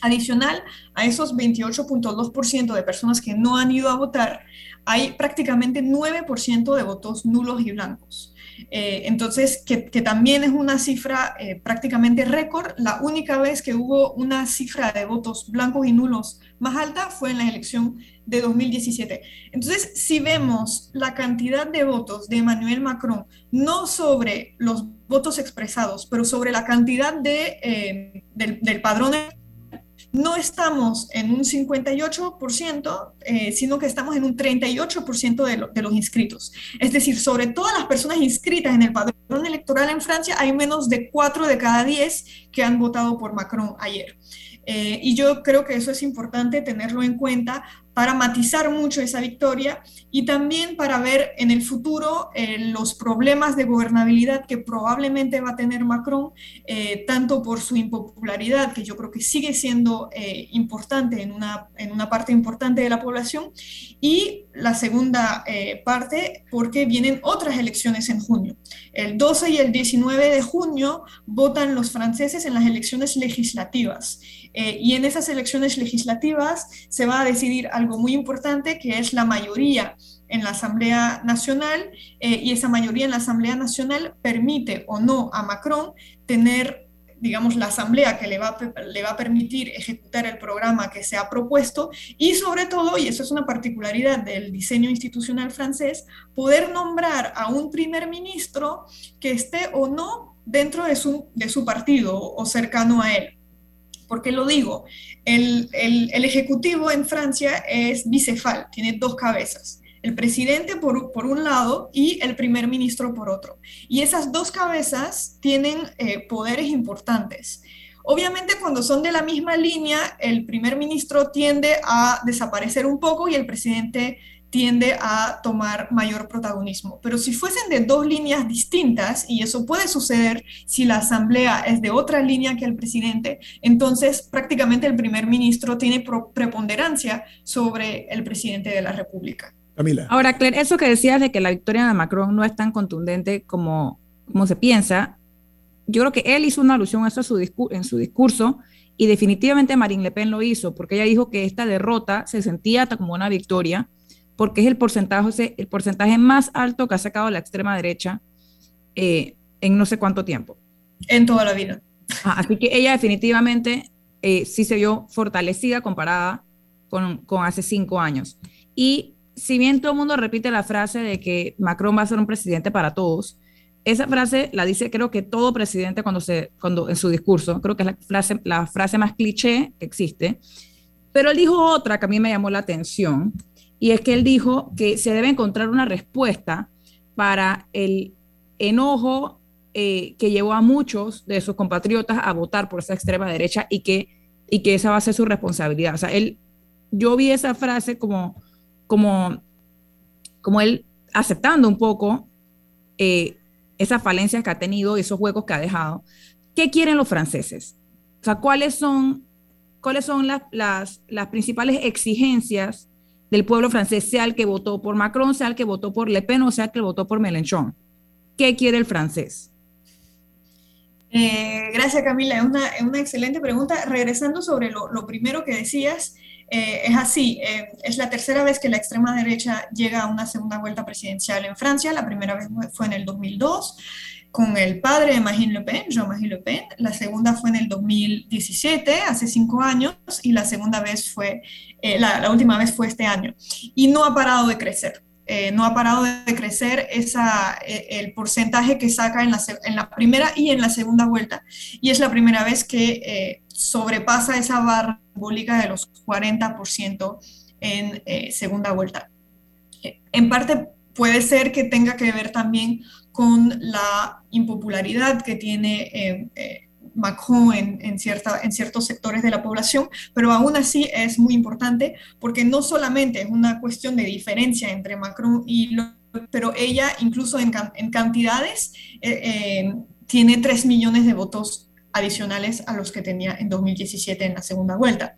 K: Adicional a esos 28.2% de personas que no han ido a votar, hay prácticamente 9% de votos nulos y blancos. Eh, entonces, que, también es una cifra eh, prácticamente récord. La única vez que hubo una cifra de votos blancos y nulos más alta fue en la elección de 2017. Entonces, si vemos la cantidad de votos de Emmanuel Macron, no sobre los votos expresados, pero sobre la cantidad de, eh, del, del padrón no estamos en un 58%, eh, sino que estamos en un 38% de, los inscritos. Es decir, sobre todas las personas inscritas en el padrón electoral en Francia, hay menos de 4 de cada 10 que han votado por Macron ayer. Eh, y yo creo que eso es importante tenerlo en cuenta para matizar mucho esa victoria y también para ver en el futuro eh, los problemas de gobernabilidad que probablemente va a tener Macron, eh, tanto por su impopularidad, que yo creo que sigue siendo eh, importante en una, en una parte importante de la población, y la segunda parte porque vienen otras elecciones en junio. El 12 y el 19 de junio votan los franceses en las elecciones legislativas. Y en esas elecciones legislativas se va a decidir algo muy importante, que es la mayoría en la Asamblea Nacional, eh, y esa mayoría en la Asamblea Nacional permite o no a Macron tener digamos, la asamblea que le va, le va a permitir ejecutar el programa que se ha propuesto y sobre todo, y eso es una particularidad del diseño institucional francés, poder nombrar a un primer ministro que esté o no dentro de su, de su partido o cercano a él. ¿Por qué lo digo? El, el, Ejecutivo en Francia es bicefal, tiene dos cabezas el presidente por, por, un lado y el primer ministro por otro. Y esas dos cabezas tienen eh, poderes importantes. Obviamente cuando son de la misma línea, el primer ministro tiende a desaparecer un poco y el presidente tiende a tomar mayor protagonismo. Pero si fuesen de dos líneas distintas, y eso puede suceder si la asamblea es de otra línea que el presidente, entonces prácticamente el primer ministro tiene preponderancia sobre el presidente de la República.
D: Ahora, Claire, eso que decías de que la victoria de Macron no es tan contundente como, como se piensa, yo creo que él hizo una alusión a eso en su discurso y definitivamente Marine Le Pen lo hizo, porque ella dijo que esta derrota se sentía como una victoria, porque es el porcentaje, el porcentaje más alto que ha sacado la extrema derecha eh, en no sé cuánto tiempo.
K: En toda la vida.
D: Ah, así que ella definitivamente eh, sí se vio fortalecida comparada con, con hace cinco años. Y si bien todo el mundo repite la frase de que Macron va a ser un presidente para todos, esa frase la dice creo que todo presidente cuando se cuando en su discurso, creo que es la frase la frase más cliché que existe. Pero él dijo otra que a mí me llamó la atención y es que él dijo que se debe encontrar una respuesta para el enojo eh, que llevó a muchos de sus compatriotas a votar por esa extrema derecha y que, y que esa va a ser su responsabilidad. O sea, él, yo vi esa frase como como, como él aceptando un poco eh, esas falencias que ha tenido, esos juegos que ha dejado. ¿Qué quieren los franceses? O sea, ¿cuáles son, cuáles son las, las, las principales exigencias del pueblo francés, sea el que votó por Macron, sea el que votó por Le Pen o sea el que votó por Mélenchon? ¿Qué quiere el francés?
K: Eh, gracias Camila, es una, es una, excelente pregunta. Regresando sobre lo, lo primero que decías, eh, es así, eh, es la tercera vez que la extrema derecha llega a una segunda vuelta presidencial en Francia, la primera vez fue en el 2002 con el padre de Marine Le Pen, Jean-Marie Le Pen, la segunda fue en el 2017, hace cinco años, y la segunda vez fue, eh, la, última vez fue este año, y no ha parado de crecer. no ha parado de crecer esa, el porcentaje que saca en la, en la, primera y en la segunda vuelta. Y es la primera vez que sobrepasa esa barra simbólica de los 40% en eh, segunda vuelta. Eh, en parte puede ser que tenga que ver también con la impopularidad que tiene eh, Macron en, cierta, en ciertos sectores de la población, pero aún así es muy importante porque no solamente es una cuestión de diferencia entre Macron y lo, pero ella incluso en, en cantidades tiene 3 millones de votos adicionales a los que tenía en 2017 en la segunda vuelta.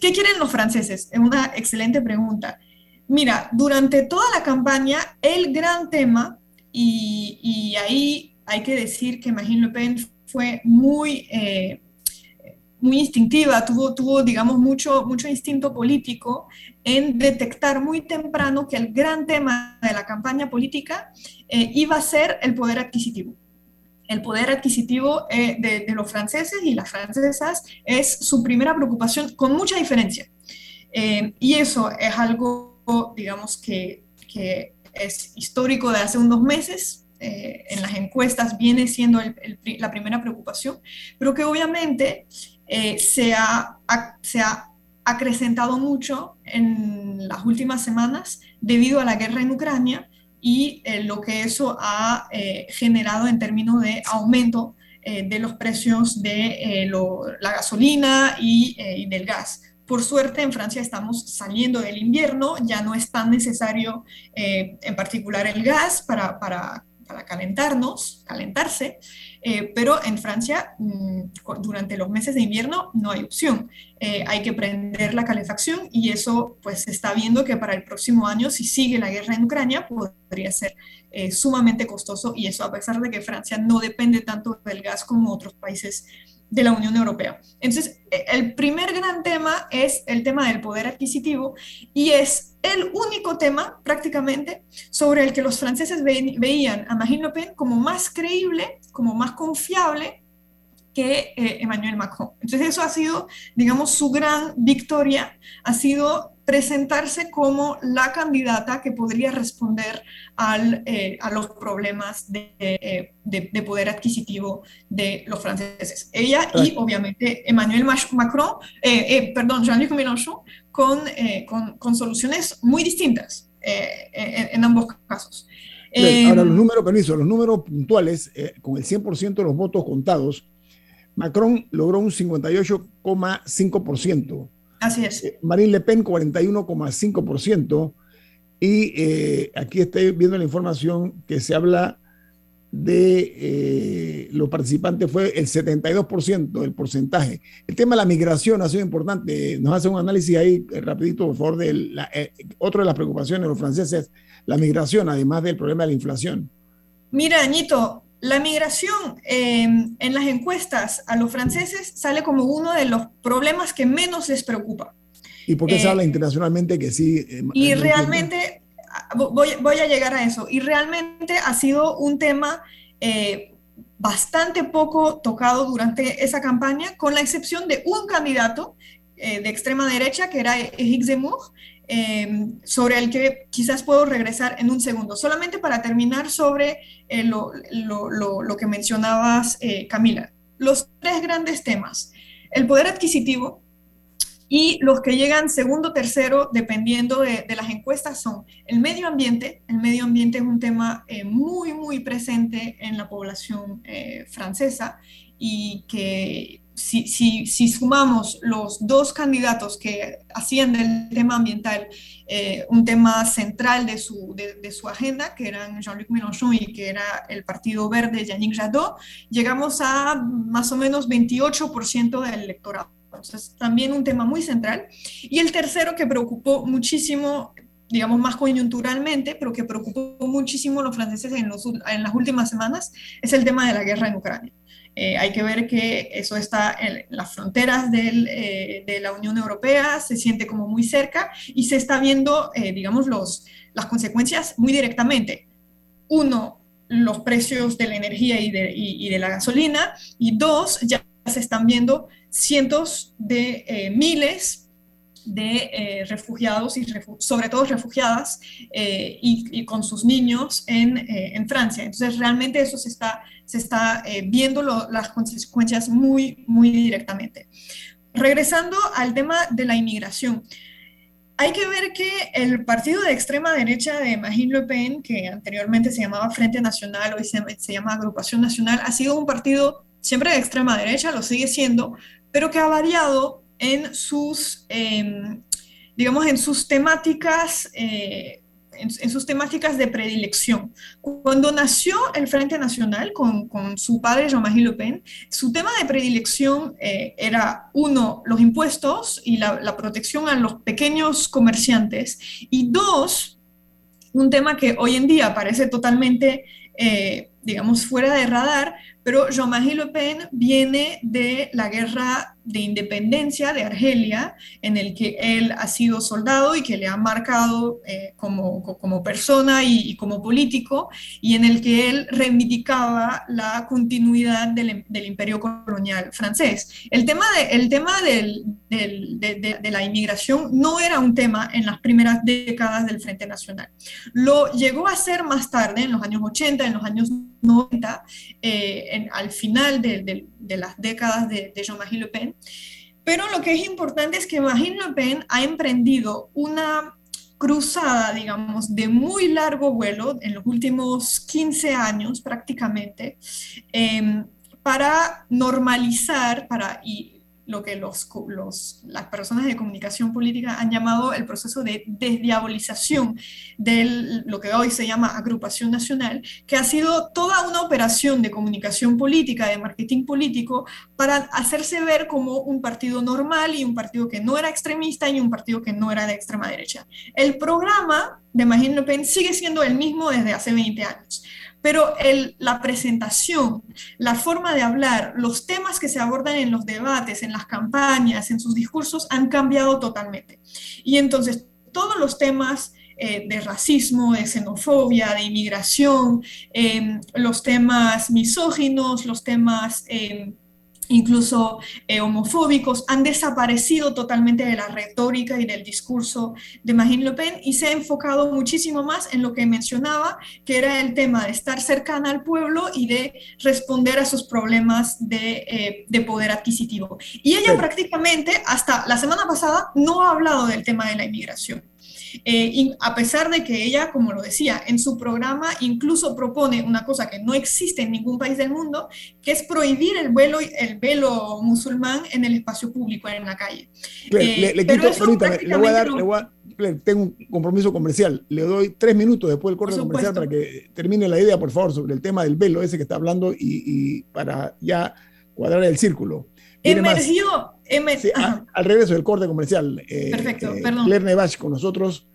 K: ¿Qué quieren los franceses? Es una excelente pregunta. Mira, durante toda la campaña, el gran tema, y, ahí hay que decir que Marine Le Pen fue muy, eh, muy instintiva, tuvo, tuvo, digamos, mucho, mucho instinto político en detectar muy temprano que el gran tema de la campaña política eh, iba a ser el poder adquisitivo el poder adquisitivo eh, de, los franceses y las francesas es su primera preocupación, con mucha diferencia. Y eso es algo, digamos, que, es histórico de hace unos meses. Eh, en las encuestas viene siendo la primera preocupación, pero que obviamente se ha, se ha acrecentado mucho en las últimas semanas debido a la guerra en Ucrania y eh, lo que eso ha eh, generado en términos de aumento eh, de los precios de la gasolina y, del gas. Por suerte en Francia estamos saliendo del invierno, ya no es tan necesario en particular el gas para, para, para calentarnos, calentarse, eh, pero en Francia, mm, durante los meses de invierno, no hay opción. Eh, hay que prender la calefacción y eso, pues, está viendo que para el próximo año, si sigue la guerra en Ucrania, podría ser eh, sumamente costoso y eso a pesar de que Francia no depende tanto del gas como otros países de la Unión Europea. Entonces, el primer gran tema es el tema del poder adquisitivo y es el único tema prácticamente sobre el que los franceses veían a Marine Le Pen como más creíble, como más confiable que eh, Emmanuel Macron. Entonces eso ha sido, digamos, su gran victoria, ha sido presentarse como la candidata que podría responder al, eh, a los problemas de, de, poder adquisitivo de los franceses. Ella y obviamente Emmanuel Macron, perdón, Jean-Luc Mélenchon, con, con, con, soluciones muy distintas en, en ambos casos.
B: Ahora, los números, permiso, los números puntuales, con el 100% de los votos contados, Macron logró un 58,5%.
K: Así es.
B: Eh, Marine Le Pen 41,5%. Y eh, aquí estoy viendo la información que se habla de eh, los participantes fue el 72% del porcentaje. El tema de la migración ha sido importante. Nos hace un análisis ahí rapidito, por favor, de la, otra de las preocupaciones de los franceses, la migración, además del problema de la inflación.
K: Mira, Añito, la migración em, en las encuestas a los franceses sale como uno de los problemas que menos les preocupa.
B: ¿Y por qué se eh, habla internacionalmente que sí?
K: Eh, y realmente, voy, voy, a llegar a eso, y realmente ha sido un tema eh, bastante poco tocado durante esa campaña, con la excepción de un candidato de extrema derecha, que era Eric Zemmour, Em, sobre el que quizás puedo regresar en un segundo. Solamente para terminar sobre eh, lo, que mencionabas, eh, Camila. Los tres grandes temas. El poder adquisitivo, y los que llegan segundo, tercero, dependiendo de, las encuestas, son el medio ambiente. El medio ambiente es un tema eh, muy, muy presente en la población francesa y que si, sumamos los dos candidatos que hacían del tema ambiental eh, un tema central de su, de, su agenda, que eran Jean-Luc Mélenchon y que era el Partido Verde Yannick Jadot, llegamos a más o menos 28% del electorado. Entonces, también un tema muy central. Y el tercero que preocupó muchísimo digamos, más coyunturalmente, pero que preocupó muchísimo a los franceses en las últimas semanas, es el tema de la guerra en Ucrania. Eh, hay que ver que eso está en las fronteras eh, de la Unión Europea, se siente como muy cerca y se está viendo, eh, digamos, los, las consecuencias muy directamente. Uno, los precios de la energía y de, y de la gasolina. Y dos, ya se están viendo cientos de miles de eh, refugiados y sobre todo refugiadas eh, y, con sus niños en, eh, en, Francia. Entonces realmente eso se está, se está viendo las consecuencias muy, muy directamente. Regresando al tema de la inmigración. Hay que ver que el partido de extrema derecha de Marine Le Pen, que anteriormente se llamaba Frente Nacional, hoy se, se llama Agrupación Nacional, ha sido un partido siempre de extrema derecha, lo sigue siendo, pero que ha variado en sus, em, digamos, en sus temáticas. Eh, en, sus temáticas de predilección. Cuando nació el Frente Nacional con, con su padre Jean-Marie Le Pen, su tema de predilección eh, era, uno, los impuestos y la, protección a los pequeños comerciantes, y dos, un tema que hoy en día parece totalmente, eh, digamos, fuera de radar, pero Jean-Marie Le Pen viene de la guerra de independencia de Argelia, en el que él ha sido soldado y que le ha marcado eh, como, como persona y, como político, y en el que él reivindicaba la continuidad del, del imperio colonial francés. El tema, de, el tema del, del, de, la inmigración no era un tema en las primeras décadas del Frente Nacional. Lo llegó a ser más tarde, en los años 80, en los años 90, eh, al final de, de, las décadas de, Jean-Marie Le Pen. Pero lo que es importante es que Marine Le Pen ha emprendido una cruzada, digamos, de muy largo vuelo en los últimos 15 años prácticamente, eh, para normalizar para, y lo que los, las personas de comunicación política han llamado el proceso de desdiabolización de lo que hoy se llama agrupación nacional, que ha sido toda una operación de comunicación política, de marketing político, para hacerse ver como un partido normal y un partido que no era extremista y un partido que no era de extrema derecha. El programa de Marine Le Pen sigue siendo el mismo desde hace 20 años pero la presentación, la forma de hablar, los temas que se abordan en los debates, en las campañas, en sus discursos han cambiado totalmente. Y entonces todos los temas eh, de racismo, de xenofobia, de inmigración, em, los temas misóginos, los temas em, incluso eh, homofóbicos, han desaparecido totalmente de la retórica y del discurso de Marine Le Pen y se ha enfocado muchísimo más en lo que mencionaba, que era el tema de estar cercana al pueblo y de responder a sus problemas de, eh, poder adquisitivo. Y ella prácticamente, hasta la semana pasada, no ha hablado del tema de la inmigración. Eh, a pesar de que ella, como lo decía, en su programa incluso propone una cosa que no existe en ningún país del mundo, que es prohibir el velo, el velo musulmán en el espacio público, en la calle.
B: le, le, quito, permítame, le voy a dar, le voy a, tengo un compromiso comercial, le doy tres minutos después del corte comercial para que termine la idea, por favor, sobre el tema del velo ese que está hablando y, para ya cuadrar el círculo.
K: Emergió,
B: al regreso del corte comercial.
K: Eh, Perfecto, eh, perdón.
B: Claire Nevash con nosotros,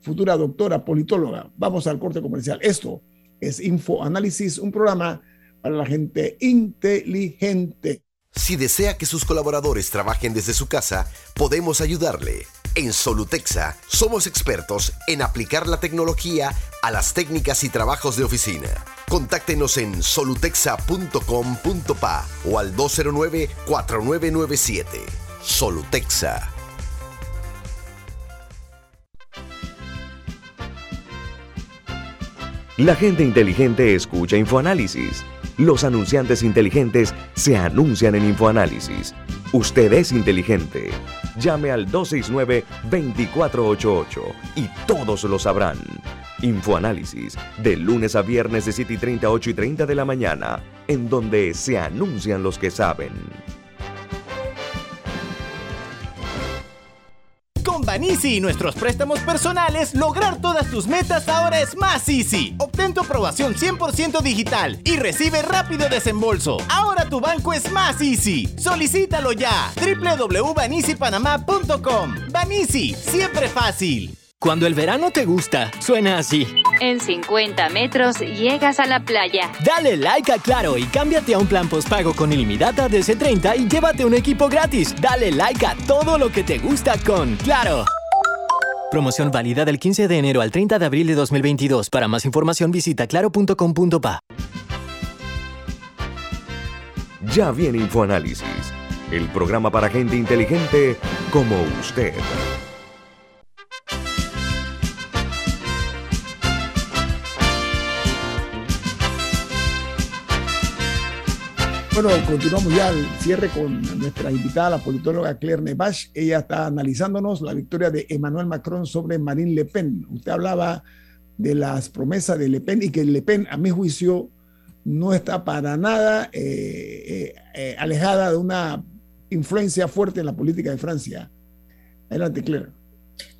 B: futura doctora politóloga. Vamos al corte comercial. Esto es Info Análisis, un programa para la gente inteligente.
M: Si desea que sus colaboradores trabajen desde su casa, podemos ayudarle. En Solutexa somos expertos en aplicar la tecnología a las técnicas y trabajos de oficina. Contáctenos en solutexa.com.pa o al 209-4997. Solutexa.
A: La gente inteligente escucha InfoAnálisis. Los anunciantes inteligentes se anuncian en InfoAnálisis. Usted es inteligente. Llame al 269-2488 y todos lo sabrán. Infoanálisis, de lunes a viernes de 7 y 30, 8 y 30 de la mañana, en donde se anuncian los que saben.
F: Con Banisi y nuestros préstamos personales, lograr todas tus metas ahora es más easy. Obtén tu aprobación 100% digital y recibe rápido desembolso. Ahora tu banco es más easy. Solicítalo ya. www.banisipanamá.com. Banisi, siempre fácil.
I: Cuando el verano te gusta, suena así.
J: En 50 metros llegas a la playa.
I: Dale like a Claro y cámbiate a un plan postpago con ilimitada de C30 y llévate un equipo gratis. Dale like a todo lo que te gusta con Claro. Promoción válida del 15 de enero al 30 de abril de 2022. Para más información visita claro.com.pa.
A: Ya viene InfoAnálisis, el programa para gente inteligente como usted.
B: Bueno, continuamos ya al cierre con nuestra invitada, la politóloga Claire Nevash. Ella está analizándonos la victoria de Emmanuel Macron sobre Marine Le Pen. Usted hablaba de las promesas de Le Pen y que Le Pen, a mi juicio, no está para nada eh, eh, eh, alejada de una influencia fuerte en la política de Francia. Adelante, Claire.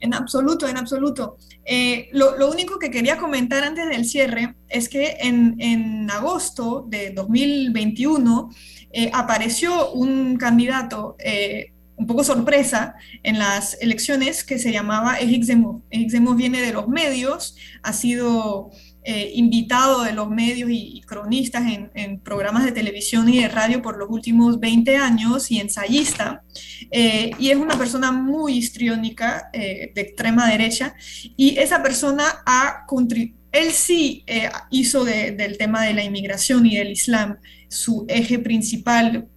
K: En absoluto, en absoluto. Eh, lo, único que quería comentar antes del cierre es que en, agosto de 2021 eh, apareció un candidato eh, un poco sorpresa en las elecciones que se llamaba. Eric Zemmour viene de los medios, ha sido eh, invitado de los medios y, cronistas en, programas de televisión y de radio por los últimos 20 años y ensayista. Eh, y es una persona muy histriónica, eh, de extrema derecha, y esa persona ha contribuido. Él sí hizo del tema de la inmigración y del Islam su eje principal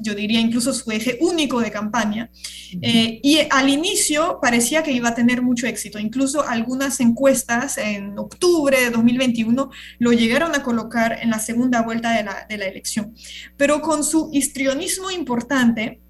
K: yo diría incluso su eje único de campaña. Eh, y al inicio parecía que iba a tener mucho éxito. Incluso algunas encuestas en octubre de 2021 lo llegaron a colocar en la segunda vuelta de la, de la elección. Pero con su histrionismo importante,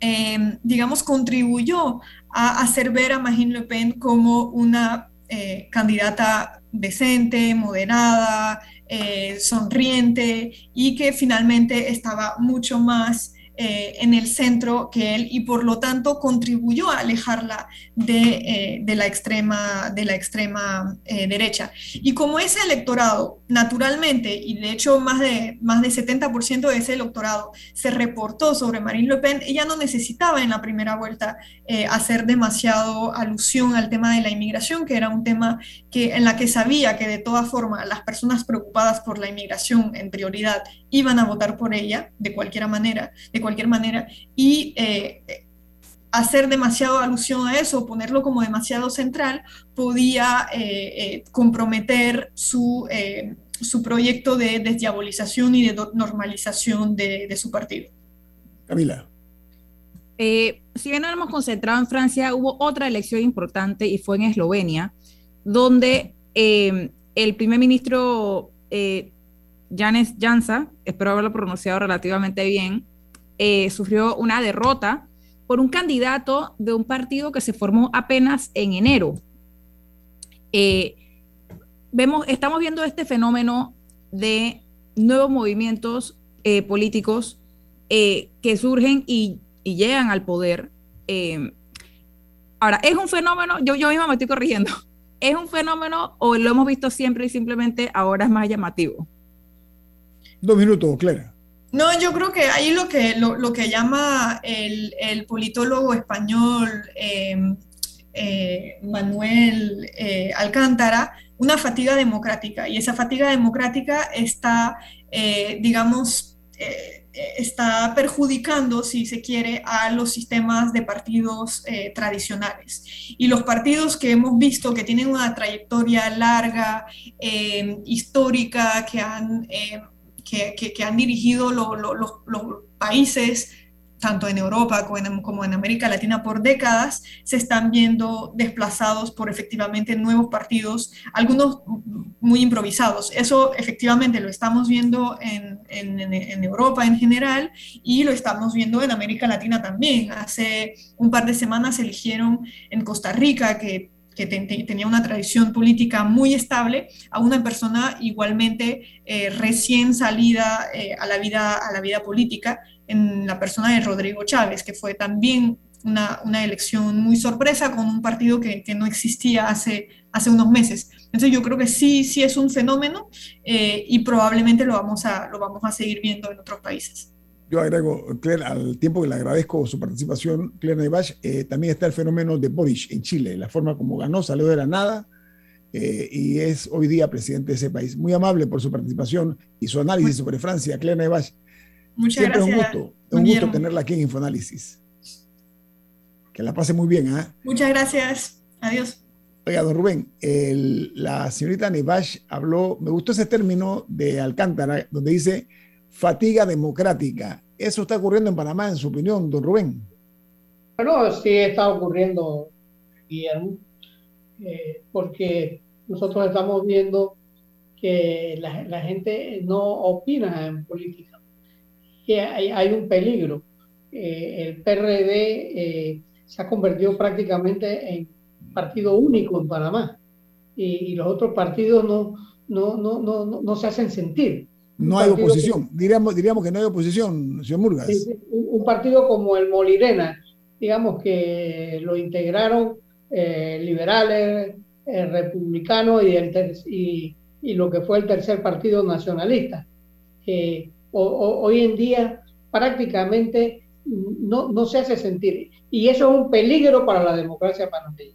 K: em, digamos, contribuyó a hacer ver a Marine Le Pen como una eh, candidata decente, moderada, eh, sonriente y que finalmente estaba mucho más eh, en el centro que él y por lo tanto contribuyó a alejarla de, eh, la extrema, de la extrema eh, derecha. Y como ese electorado, naturalmente, y de hecho más de, más de 70% de ese electorado se reportó sobre Marine Le Pen, ella no necesitaba en la primera vuelta hacer demasiado alusión al tema de la inmigración, que era un tema que, en la que sabía que de todas formas las personas preocupadas por la inmigración en prioridad iban a votar por ella de cualquier manera, de cualquier manera, y eh, hacer demasiado alusión a eso, ponerlo como demasiado central, podía eh, eh, comprometer su, su proyecto de desdiabolización y de normalización de, su partido.
B: Camila.
D: Eh, si bien no hemos concentrado en Francia, hubo otra elección importante y fue en Eslovenia, donde eh, el primer ministro eh, Janes Jansa, espero haberlo pronunciado relativamente bien, eh, sufrió una derrota por un candidato de un partido que se formó apenas en enero. Eh, vemos, estamos viendo este fenómeno de nuevos movimientos eh, políticos que surgen y, llegan al poder. ahora, ¿es un fenómeno? Yo, yo misma me estoy corrigiendo. ¿Es un fenómeno o lo hemos visto siempre y simplemente ahora es más llamativo?
B: Dos minutos, Clara.
K: No, yo creo que ahí lo que, lo, que llama el, politólogo español em, eh, Manuel eh, Alcántara una fatiga democrática. Y esa fatiga democrática está, eh, digamos, está perjudicando, si se quiere, a los sistemas de partidos tradicionales. Y los partidos que hemos visto que tienen una trayectoria larga, em, histórica, que han que, han dirigido los países, tanto en Europa como en, América Latina, por décadas, se están viendo desplazados por efectivamente nuevos partidos, algunos muy improvisados. Eso efectivamente lo estamos viendo en, en, Europa en general y lo estamos viendo en América Latina también. Hace un par de semanas eligieron en Costa Rica, que que tenía una tradición política muy estable, a una persona igualmente eh, recién salida eh, a, la vida, a la vida política, en la persona de Rodrigo Chávez, que fue también una, una elección muy sorpresa con un partido que, que, no existía hace, hace unos meses. Entonces yo creo que sí, sí es un fenómeno eh, y probablemente lo vamos, a, lo vamos a seguir viendo en otros países
B: yo agrego, Claire, al tiempo que le agradezco su participación, Claire Nevash, eh, también está el fenómeno de Boris en Chile, la forma como ganó, salió de la nada eh, y es hoy día presidente de ese país. Muy amable por su participación y su análisis sobre Francia, Claire Nevash.
K: Muchas
B: Siempre
K: gracias.
B: es un gusto, un gusto tenerla aquí en Infoanálisis. Que la pase muy bien. ¿ah?
K: Muchas gracias. Adiós.
B: Oiga, don Rubén, la señorita Nevash habló, me gustó ese término de Alcántara, donde dice fatiga democrática. ¿Eso está ocurriendo en Panamá, en su opinión, don Rubén?
N: Bueno, sí está ocurriendo, Guillermo, eh, porque nosotros estamos viendo que la, gente no opina en política. Y hay, un peligro. Eh, el PRD eh, se ha convertido prácticamente en partido único en Panamá y, los otros partidos no, no, no, no, no se hacen sentir.
B: No hay oposición, diríamos, diríamos que no hay oposición, señor Murgas.
N: un, partido como el Molirena, digamos que lo integraron eh, liberales, eh, republicanos y, el y, y, lo que fue el tercer partido nacionalista. hoy en día prácticamente no, no, se hace sentir. Y eso es un peligro para la democracia panameña.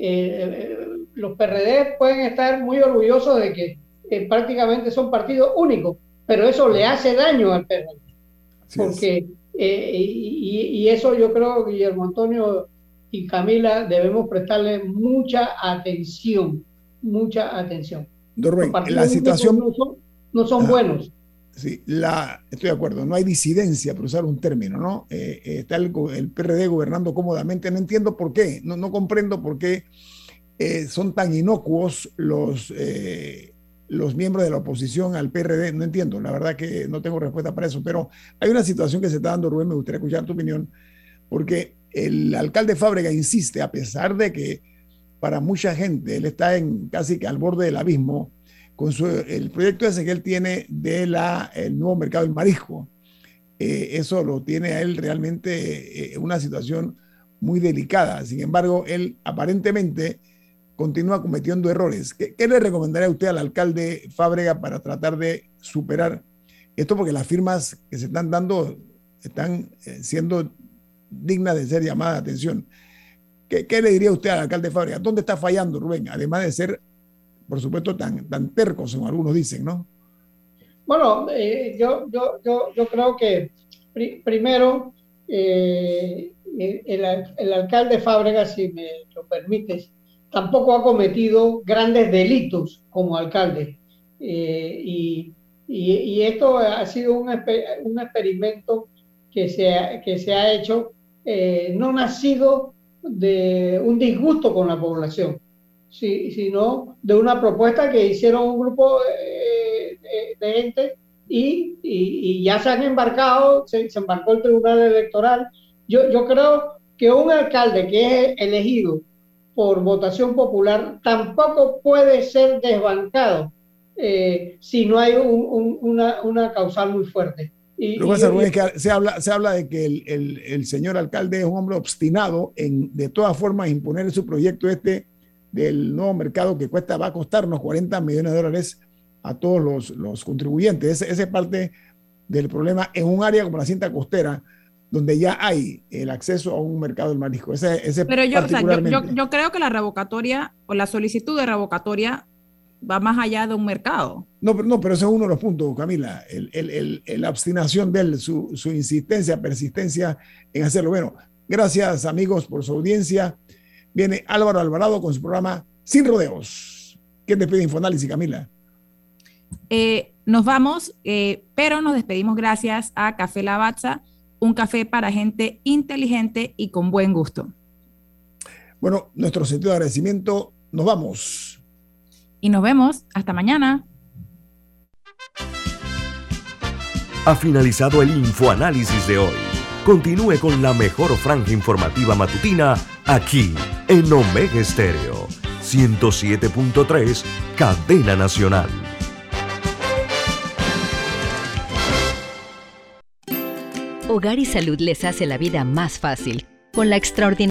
N: Eh, los PRD pueden estar muy orgullosos de que prácticamente son partidos únicos, pero eso le hace daño al PRD. Porque, eh, y, eso yo creo, Guillermo Antonio y Camila, debemos prestarle mucha atención, mucha atención.
B: la situación...
N: No son, buenos.
B: Sí, la, estoy de acuerdo, no hay disidencia, por usar un término, ¿no? Eh, eh, está el, el, PRD gobernando cómodamente, no entiendo por qué, no, no comprendo por qué son tan inocuos los, los miembros de la oposición al PRD, no entiendo, la verdad que no tengo respuesta para eso, pero hay una situación que se está dando, Rubén, me gustaría escuchar tu opinión, porque el alcalde Fábrega insiste, a pesar de que para mucha gente él está en casi que al borde del abismo, con su, el proyecto ese que él tiene de la, el nuevo mercado del marisco, eh, eso lo tiene a él realmente eh, una situación muy delicada. Sin embargo, él aparentemente continúa cometiendo errores. ¿Qué, le recomendaría usted al alcalde Fábrega para tratar de superar esto? Porque las firmas que se están dando están eh, siendo dignas de ser llamadas de atención. ¿Qué, le diría usted al alcalde Fábrega? ¿Dónde está fallando, Rubén? Además de ser, por supuesto, tan, tan como algunos dicen, ¿no?
N: Bueno, eh, yo, yo, yo, yo, creo que primero eh, el, el, alcalde Fábrega, si me lo permites, tampoco ha cometido grandes delitos como alcalde. y, y, esto ha sido un, un experimento que se, ha, que se ha hecho, no nacido de un disgusto con la población, sino de una propuesta que hicieron un grupo de gente y, y, ya se han embarcado, se, embarcó el Tribunal Electoral. Yo, yo creo que un alcalde que es elegido por votación popular tampoco puede ser desbancado eh, si no hay un, una, una, causal muy fuerte.
B: Y, Lo que es que se habla, se habla de que el, el, el, señor alcalde es un hombre obstinado en de todas formas imponer su proyecto este del nuevo mercado que cuesta, va a costarnos 40 millones de dólares a todos los, los contribuyentes. Esa es parte del problema en un área como la cinta costera, donde ya hay el acceso a un mercado del marisco. Ese, ese
D: pero yo, yo, yo, creo que la revocatoria o la solicitud de revocatoria va más allá de un mercado.
B: No, pero, no, pero ese es uno de los puntos, Camila, el, el, el, la obstinación de él, su, su, insistencia, persistencia en hacerlo. Bueno, gracias amigos por su audiencia. Viene Álvaro Alvarado con su programa Sin Rodeos. ¿Quién despide Infoanálisis, Camila?
D: Eh, nos vamos, eh, pero nos despedimos gracias a Café Lavazza, un café para gente inteligente y con buen gusto.
B: Bueno, nuestro sentido de agradecimiento, nos vamos.
D: Y nos vemos, hasta mañana.
A: Ha finalizado el infoanálisis de hoy. Continúe con la mejor franja informativa matutina aquí en Omega Estéreo 107.3, Cadena Nacional.
G: Hogar y Salud les hace la vida más fácil con la extraordinaria